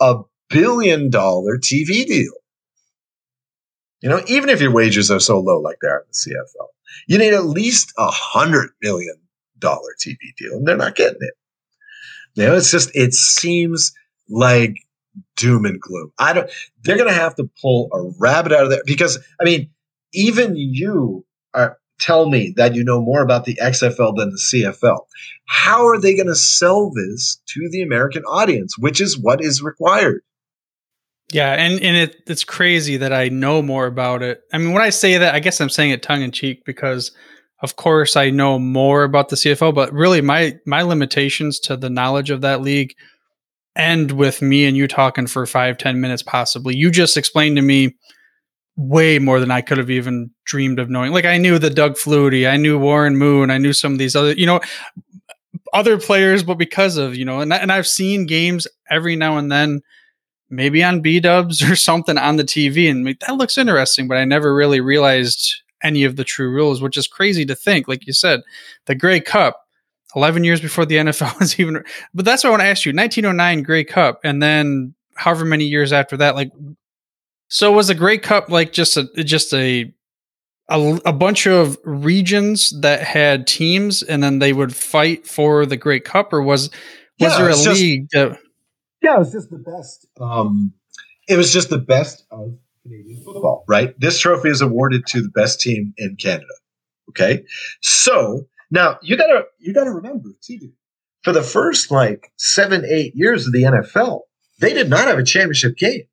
a billion dollar TV deal? You know, even if your wages are so low like they are in the CFL, you need at least a hundred million dollar TV deal, and they're not getting it. You know, it's just it seems like doom and gloom. I don't. They're going to have to pull a rabbit out of there because I mean, even you are tell me that you know more about the XFL than the CFL. How are they going to sell this to the American audience, which is what is required? Yeah, and and it it's crazy that I know more about it. I mean, when I say that, I guess I'm saying it tongue in cheek because, of course, I know more about the CFL, but really, my my limitations to the knowledge of that league end with me and you talking for five ten minutes, possibly. You just explained to me way more than I could have even dreamed of knowing. Like I knew the Doug Flutie, I knew Warren Moon, I knew some of these other, you know, other players, but because of, you know, and, and I've seen games every now and then, maybe on B dubs or something on the TV. And that looks interesting, but I never really realized any of the true rules, which is crazy to think. Like you said, the Grey Cup, 11 years before the NFL was even, but that's what I want to ask you 1909 Grey Cup. And then however many years after that, like, so was the Grey Cup like just a, just a, a, a, bunch of regions that had teams and then they would fight for the Grey Cup or was was yeah, there a just, league that, yeah it was just the best um it was just the best of Canadian football right? This trophy is awarded to the best team in Canada okay? So now you gotta you gotta remember too for the first like seven eight years of the NFL they did not have a championship game.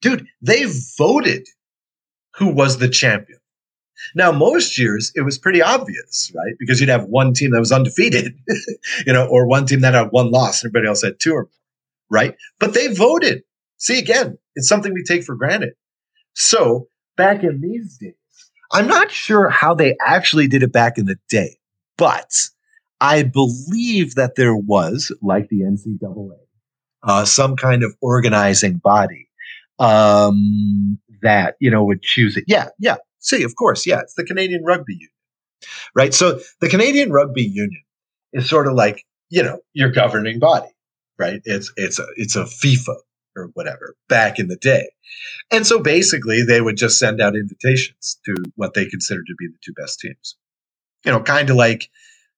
Dude they voted who was the champion. Now, most years it was pretty obvious, right? Because you'd have one team that was undefeated, you know, or one team that had one loss, and everybody else had two or more, right? But they voted. See, again, it's something we take for granted. So back in these days, I'm not sure how they actually did it back in the day, but I believe that there was, like the NCAA, uh, some kind of organizing body um, that you know would choose it. Yeah, yeah, See, of course, yeah, it's the Canadian Rugby Union, right? So the Canadian Rugby Union is sort of like you know your governing body, right? It's it's a it's a FIFA or whatever back in the day, and so basically they would just send out invitations to what they considered to be the two best teams, you know, kind of like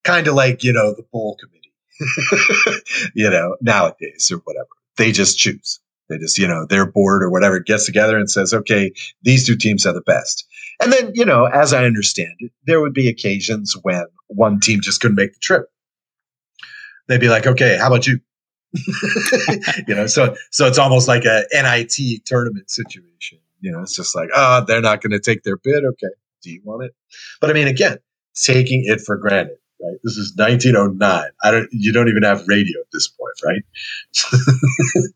kind of like you know the bowl committee, you know, nowadays or whatever. They just choose. They just, you know, their board or whatever gets together and says, okay, these two teams are the best. And then, you know, as I understand it, there would be occasions when one team just couldn't make the trip. They'd be like, okay, how about you? you know, so so it's almost like a NIT tournament situation. You know, it's just like, oh, they're not going to take their bid. Okay, do you want it? But I mean, again, taking it for granted, right? This is 1909. I don't. You don't even have radio at this point, right?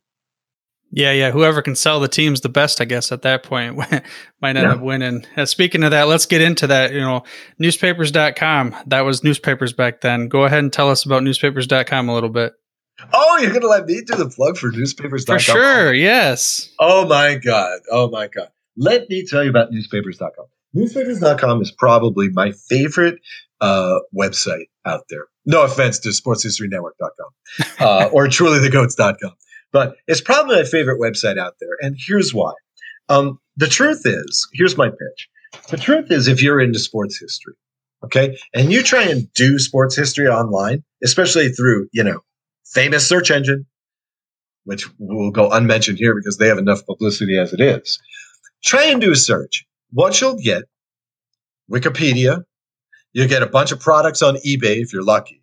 Yeah, yeah. Whoever can sell the teams the best, I guess, at that point might end yeah. up winning. Uh, speaking of that, let's get into that. You know, newspapers.com. That was newspapers back then. Go ahead and tell us about newspapers.com a little bit. Oh, you're going to let me do the plug for newspapers.com? For sure, yes. Oh, my God. Oh, my God. Let me tell you about newspapers.com. Newspapers.com is probably my favorite uh, website out there. No offense to sportshistorynetwork.com uh, or trulythegoats.com. But it's probably my favorite website out there. And here's why. Um, the truth is, here's my pitch. The truth is, if you're into sports history, okay, and you try and do sports history online, especially through, you know, famous search engine, which will go unmentioned here because they have enough publicity as it is. Try and do a search. What you'll get, Wikipedia, you'll get a bunch of products on eBay if you're lucky.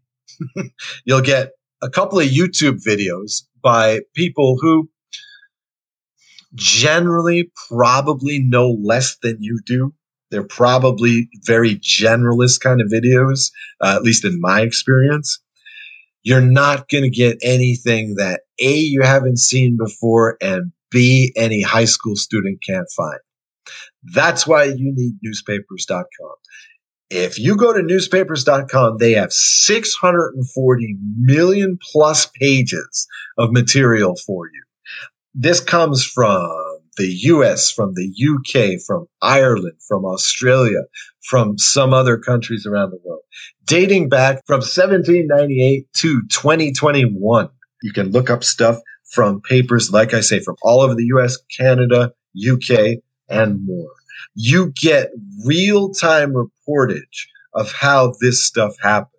you'll get a couple of YouTube videos by people who generally probably know less than you do. They're probably very generalist kind of videos, uh, at least in my experience. You're not going to get anything that A, you haven't seen before, and B, any high school student can't find. That's why you need newspapers.com. If you go to newspapers.com, they have 640 million plus pages of material for you. This comes from the US, from the UK, from Ireland, from Australia, from some other countries around the world, dating back from 1798 to 2021. You can look up stuff from papers, like I say, from all over the US, Canada, UK, and more you get real time reportage of how this stuff happened.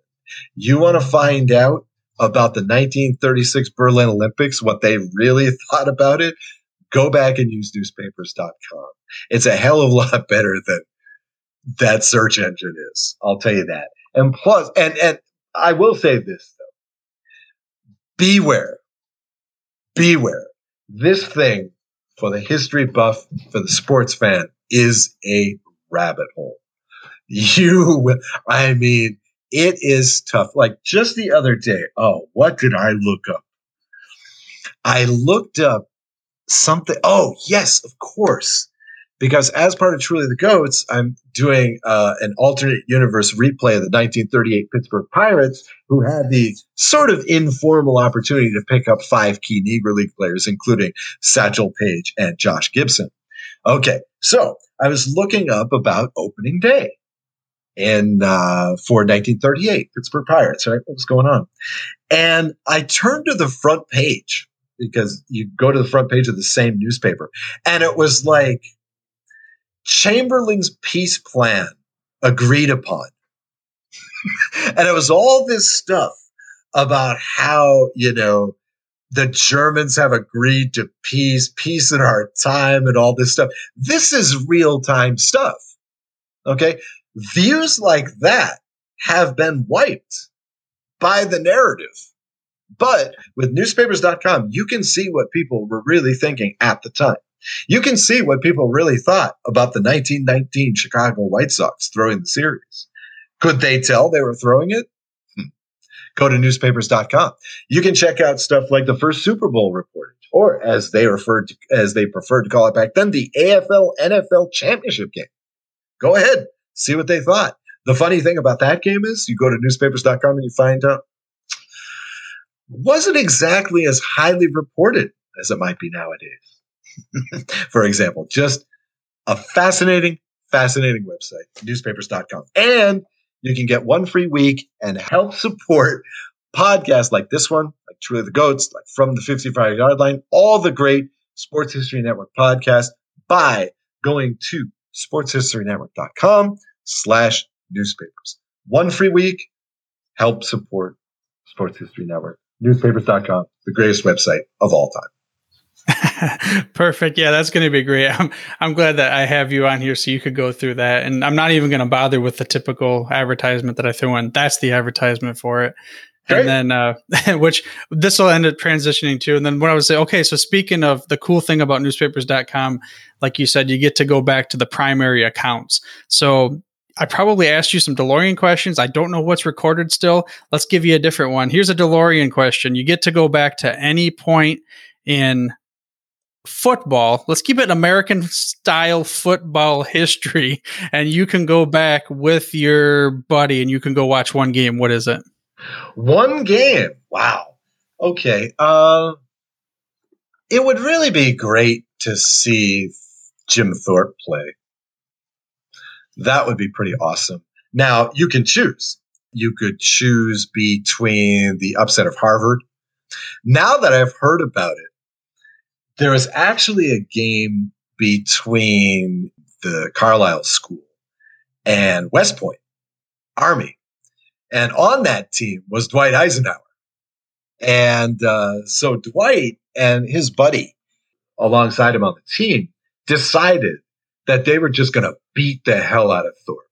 You want to find out about the 1936 Berlin Olympics, what they really thought about it, go back and use newspapers.com. It's a hell of a lot better than that search engine is. I'll tell you that. And plus, and, and I will say this though. Beware. Beware. This thing for the history buff, for the sports fan, is a rabbit hole. You, I mean, it is tough. Like just the other day, oh, what did I look up? I looked up something. Oh, yes, of course. because as part of Truly the Goats, I'm doing uh, an alternate universe replay of the 1938 Pittsburgh Pirates, who had the sort of informal opportunity to pick up five key Negro League players, including Satchel Paige and Josh Gibson. Okay, so I was looking up about opening day in uh, for 1938 Pittsburgh Pirates. Right, what was going on? And I turned to the front page because you go to the front page of the same newspaper, and it was like Chamberlain's peace plan agreed upon. and it was all this stuff about how, you know, the Germans have agreed to peace, peace in our time, and all this stuff. This is real time stuff. Okay. Views like that have been wiped by the narrative. But with newspapers.com, you can see what people were really thinking at the time. You can see what people really thought about the 1919 Chicago White Sox throwing the series. Could they tell they were throwing it? Hmm. Go to newspapers.com. You can check out stuff like the first Super Bowl reported, or as they referred to, as they preferred to call it back then, the AFL NFL championship game. Go ahead, see what they thought. The funny thing about that game is you go to newspapers.com and you find out wasn't exactly as highly reported as it might be nowadays. for example. Just a fascinating, fascinating website, newspapers.com. And you can get one free week and help support podcasts like this one, like Truly the Goats, like From the 55 Yard Line, all the great Sports History Network podcasts by going to sportshistorynetwork.com slash newspapers. One free week, help support Sports History Network. Newspapers.com, the greatest website of all time. Perfect. Yeah, that's going to be great. I'm I'm glad that I have you on here so you could go through that. And I'm not even going to bother with the typical advertisement that I throw in. That's the advertisement for it. Great. And then, uh, which this will end up transitioning to. And then what I would say, okay, so speaking of the cool thing about newspapers.com, like you said, you get to go back to the primary accounts. So I probably asked you some DeLorean questions. I don't know what's recorded still. Let's give you a different one. Here's a DeLorean question. You get to go back to any point in football. Let's keep it American style football history. And you can go back with your buddy and you can go watch one game. What is it? One game. Wow. Okay. Uh, it would really be great to see Jim Thorpe play. That would be pretty awesome. Now, you can choose. You could choose between the upset of Harvard. Now that I've heard about it, there is actually a game between the Carlisle School and West Point Army. And on that team was Dwight Eisenhower. And uh, so Dwight and his buddy alongside him on the team decided that they were just going to beat the hell out of Thorpe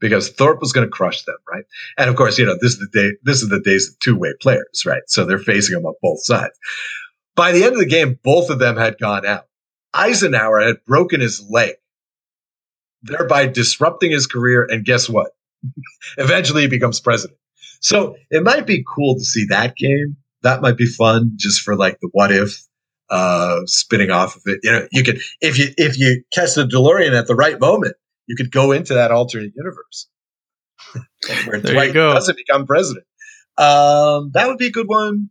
because Thorpe was going to crush them, right? And of course, you know, this is the day, this is the days of two way players, right? So they're facing them on both sides. By the end of the game, both of them had gone out. Eisenhower had broken his leg, thereby disrupting his career. And guess what? Eventually he becomes president. So it might be cool to see that game. That might be fun just for like the what if uh spinning off of it. You know, you could if you if you catch the DeLorean at the right moment, you could go into that alternate universe. where there Dwight doesn't become president. Um, that would be a good one.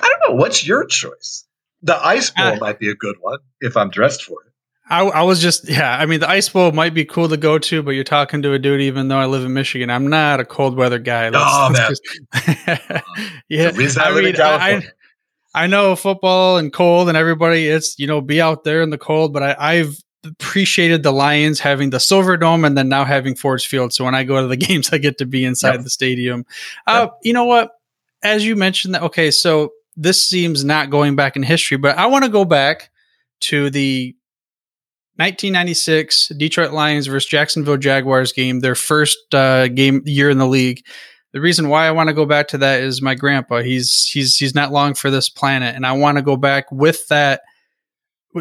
I don't know. What's your choice? The ice bowl uh, might be a good one if I'm dressed for it. I, I, was just, yeah. I mean, the ice bowl might be cool to go to, but you're talking to a dude. Even though I live in Michigan, I'm not a cold weather guy. Oh man, just, yeah. I mean, I, I, know football and cold and everybody. It's you know, be out there in the cold. But I, I've appreciated the Lions having the Silver Dome and then now having Ford Field. So when I go to the games, I get to be inside yep. the stadium. Uh, yep. You know what? As you mentioned that, okay, so this seems not going back in history, but I want to go back to the 1996 Detroit Lions versus Jacksonville Jaguars game, their first uh, game year in the league. The reason why I want to go back to that is my grandpa. He's he's he's not long for this planet, and I want to go back with that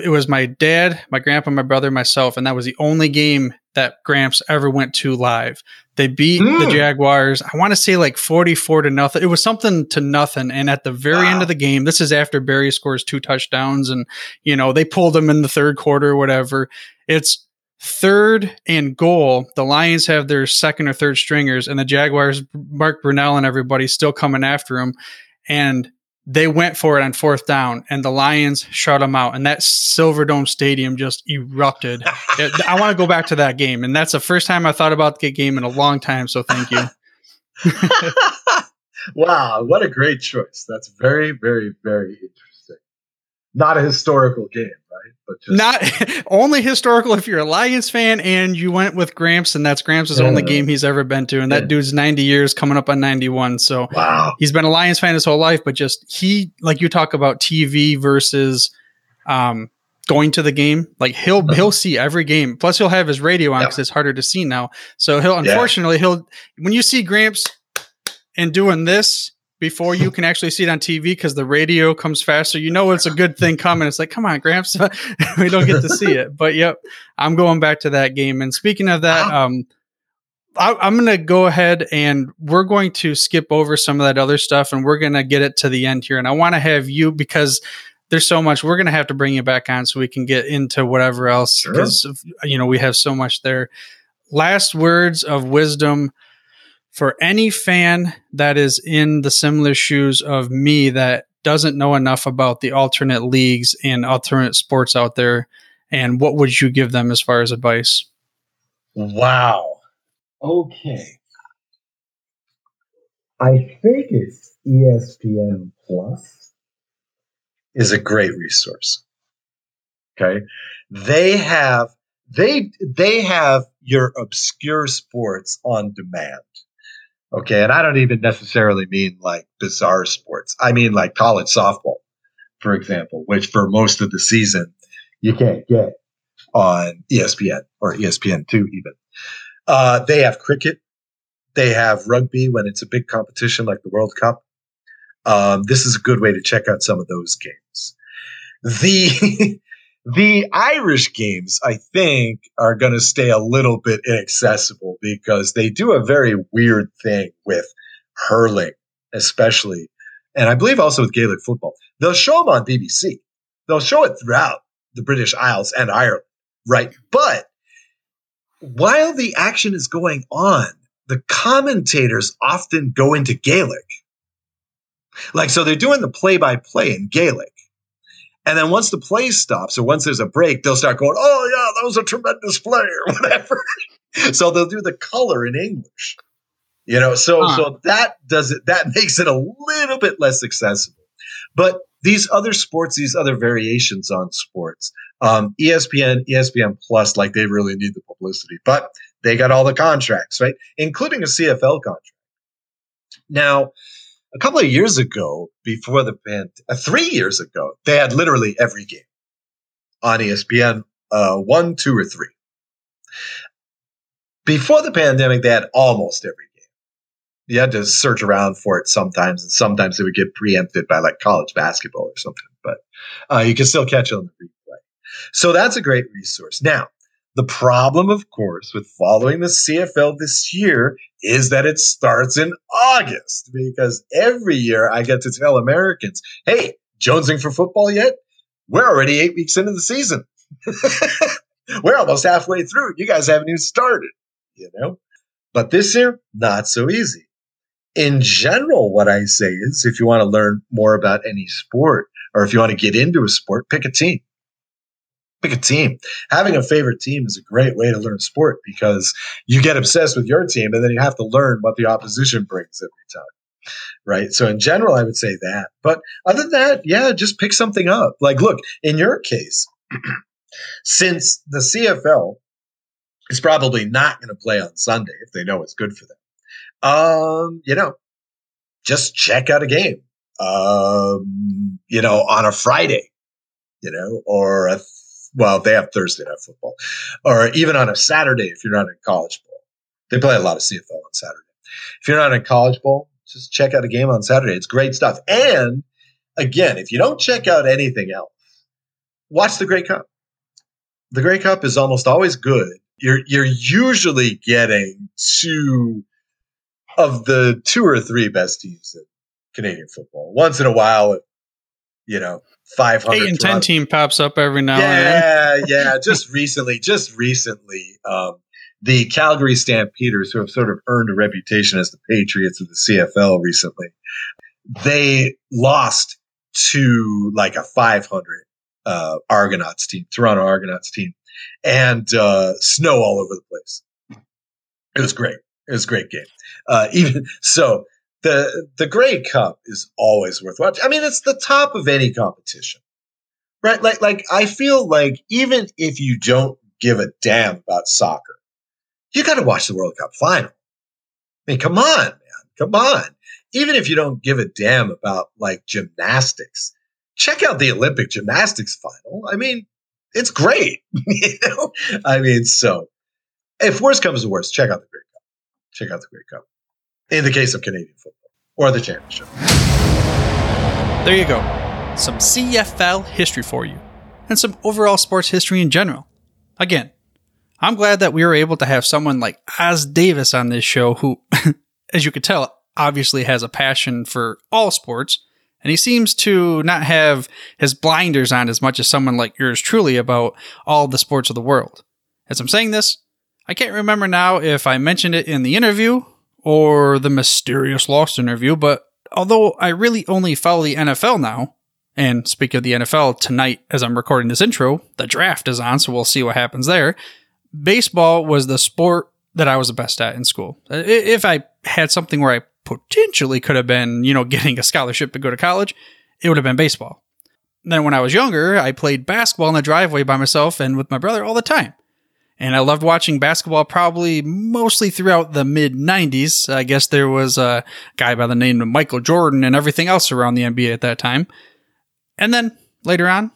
it was my dad, my grandpa, my brother, myself, and that was the only game that Gramps ever went to live. They beat mm. the hmm. Jaguars. I want to say like 44 to nothing. It was something to nothing. And at the very wow. end of the game, this is after Barry scores two touchdowns and, you know, they pulled him in the third quarter or whatever. It's third and goal. The Lions have their second or third stringers and the Jaguars, Mark Brunell and everybody still coming after him. And they went for it on fourth down and the Lions shut them out. And that Silverdome Stadium just erupted. it, I want to go back to that game. And that's the first time I thought about the game in a long time. So thank you. wow. What a great choice. That's very, very, very interesting. Not a historical game right? Not only historical if you're a Lions fan and you went with Gramps, and that's Gramps' yeah. only game he's ever been to, and that dude's 90 years coming up on 91. So wow. he's been a Lions fan his whole life, but just he like you talk about TV versus um going to the game like he'll mm-hmm. he'll see every game plus he'll have his radio on because yeah. it's harder to see now so he'll unfortunately he'll when you see gramps and doing this before you can actually see it on TV because the radio comes faster. You know it's a good thing coming. It's like, come on, Gramps, we don't get to see it. But yep, I'm going back to that game. And speaking of that, um, I, am going to go ahead and we're going to skip over some of that other stuff and we're going to get it to the end here. And I want to have you because there's so much. We're going to have to bring you back on so we can get into whatever else because sure. you know we have so much there. Last words of wisdom for any fan that is in the similar shoes of me that doesn't know enough about the alternate leagues and alternate sports out there and what would you give them as far as advice? Wow. Okay. I think it's espn plus is a great resource. Okay? They have they they have your obscure sports on demand Okay. And I don't even necessarily mean like bizarre sports. I mean like college softball, for example, which for most of the season you can't get on ESPN or ESPN2 even. Uh, they have cricket. They have rugby when it's a big competition like the World Cup. Um, this is a good way to check out some of those games. The The Irish games, I think, are going to stay a little bit inaccessible because they do a very weird thing with hurling, especially, and I believe also with Gaelic football. They'll show them on BBC. They'll show it throughout the British Isles and Ireland, right? But while the action is going on, the commentators often go into Gaelic. Like, so they're doing the play by play in Gaelic. And then once the play stops or once there's a break, they'll start going, oh, yeah, that was a tremendous play or whatever. so they'll do the color in English. You know, so huh. so that does it that makes it a little bit less accessible. But these other sports, these other variations on sports, um, ESPN, ESPN Plus, like they really need the publicity, but they got all the contracts, right? Including a CFL contract. Now, a couple of years ago, before the band, uh, three years ago, they had literally every game on ESPN, uh, one, two, or three. Before the pandemic, they had almost every game. You had to search around for it sometimes, and sometimes it would get preempted by like college basketball or something. But uh, you can still catch it on the replay. So that's a great resource. Now, the problem, of course, with following the CFL this year is that it starts in August because every year I get to tell Americans, hey, jonesing for football yet? We're already eight weeks into the season. We're almost halfway through. You guys haven't even started, you know? But this year, not so easy. In general, what I say is if you want to learn more about any sport or if you want to get into a sport, pick a team pick a team. Having a favorite team is a great way to learn sport because you get obsessed with your team and then you have to learn what the opposition brings every time. Right. So in general, I would say that. But other than that, yeah, just pick something up. Like, look, in your case, since the CFL is probably not going to play on Sunday if they know it's good for them, um, you know, just check out a game, um, you know, on a Friday, you know, or a well, they have Thursday night football, or even on a Saturday if you're not in college bowl. They play a lot of CFL on Saturday. If you're not in college bowl, just check out a game on Saturday. It's great stuff. And again, if you don't check out anything else, watch the Grey Cup. The Grey Cup is almost always good. You're you're usually getting two of the two or three best teams in Canadian football. Once in a while, you know, five hundred. Eight and ten team pops up every now yeah, and then. Yeah, yeah. Just recently, just recently, um, the Calgary Stampeders, who have sort of earned a reputation as the Patriots of the CFL recently, they lost to like a 500 uh, Argonauts team, Toronto Argonauts team, and uh, snow all over the place. It was great. It was a great game. Uh, even so, the the Grey Cup is always worth watching. I mean, it's the top of any competition, right? Like, like I feel like even if you don't give a damn about soccer, you got to watch the World Cup final. I mean, come on, man, come on. Even if you don't give a damn about like gymnastics, check out the Olympic gymnastics final. I mean, it's great. you know, I mean, so if worst comes to worst, check out the Grey Cup. Check out the Grey Cup. In the case of Canadian football or the championship. There you go. Some CFL history for you, and some overall sports history in general. Again, I'm glad that we were able to have someone like Os Davis on this show who, as you could tell, obviously has a passion for all sports, and he seems to not have his blinders on as much as someone like yours truly about all the sports of the world. As I'm saying this, I can't remember now if I mentioned it in the interview or the mysterious Lost interview, but although I really only follow the NFL now, and speak of the NFL tonight as I'm recording this intro, the draft is on, so we'll see what happens there. Baseball was the sport that I was the best at in school. If I had something where I potentially could have been, you know, getting a scholarship to go to college, it would have been baseball. Then when I was younger, I played basketball in the driveway by myself and with my brother all the time. And I loved watching basketball probably mostly throughout the mid 90s. I guess there was a guy by the name of Michael Jordan and everything else around the NBA at that time. And then later on,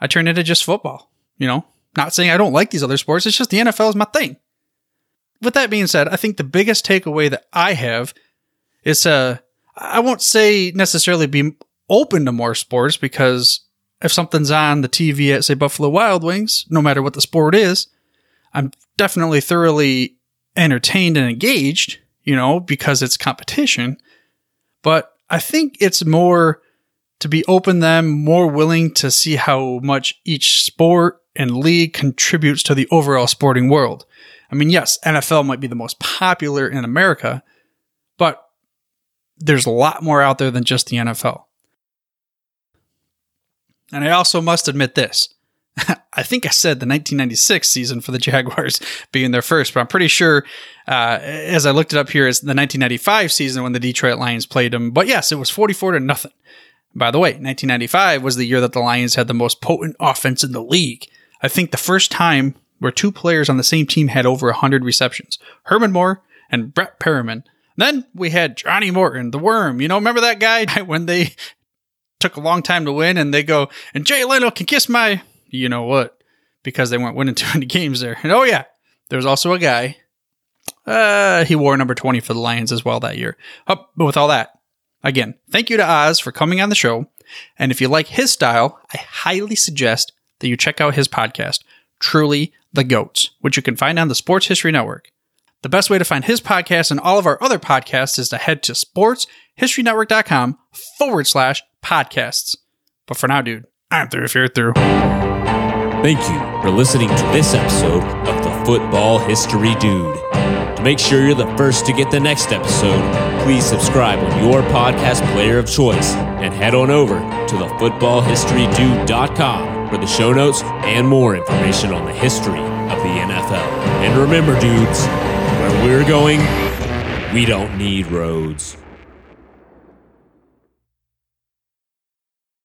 I turned into just football. You know, not saying I don't like these other sports, it's just the NFL is my thing. With that being said, I think the biggest takeaway that I have is uh, I won't say necessarily be open to more sports because if something's on the TV at, say, Buffalo Wild Wings, no matter what the sport is, I'm definitely thoroughly entertained and engaged, you know, because it's competition. But I think it's more to be open them, more willing to see how much each sport and league contributes to the overall sporting world. I mean, yes, NFL might be the most popular in America, but there's a lot more out there than just the NFL. And I also must admit this. I think I said the 1996 season for the Jaguars being their first, but I'm pretty sure, uh, as I looked it up here, it's the 1995 season when the Detroit Lions played them. But yes, it was 44 to nothing. By the way, 1995 was the year that the Lions had the most potent offense in the league. I think the first time where two players on the same team had over 100 receptions Herman Moore and Brett Perriman. Then we had Johnny Morton, the worm. You know, remember that guy when they took a long time to win and they go, and Jay Leno can kiss my, you know what, because they weren't winning too many games there. And oh, yeah, there was also a guy. Uh, he wore number 20 for the Lions as well that year. Oh, but with all that, again, thank you to Os for coming on the show. And if you like his style, I highly suggest that you check out his podcast, Truly the GOATs, which you can find on the Sports History Network. The best way to find his podcast and all of our other podcasts is to head to sportshistorynetwork.com forward slash podcasts. But for now, dude, I'm through if you're through. Thank you for listening to this episode of the Football History Dude. To make sure you're the first to get the next episode, please subscribe on your podcast player of choice and head on over to thefootballhistorydude.com for the show notes and more information on the history of the NFL. And remember, dudes, where we're going, we don't need roads.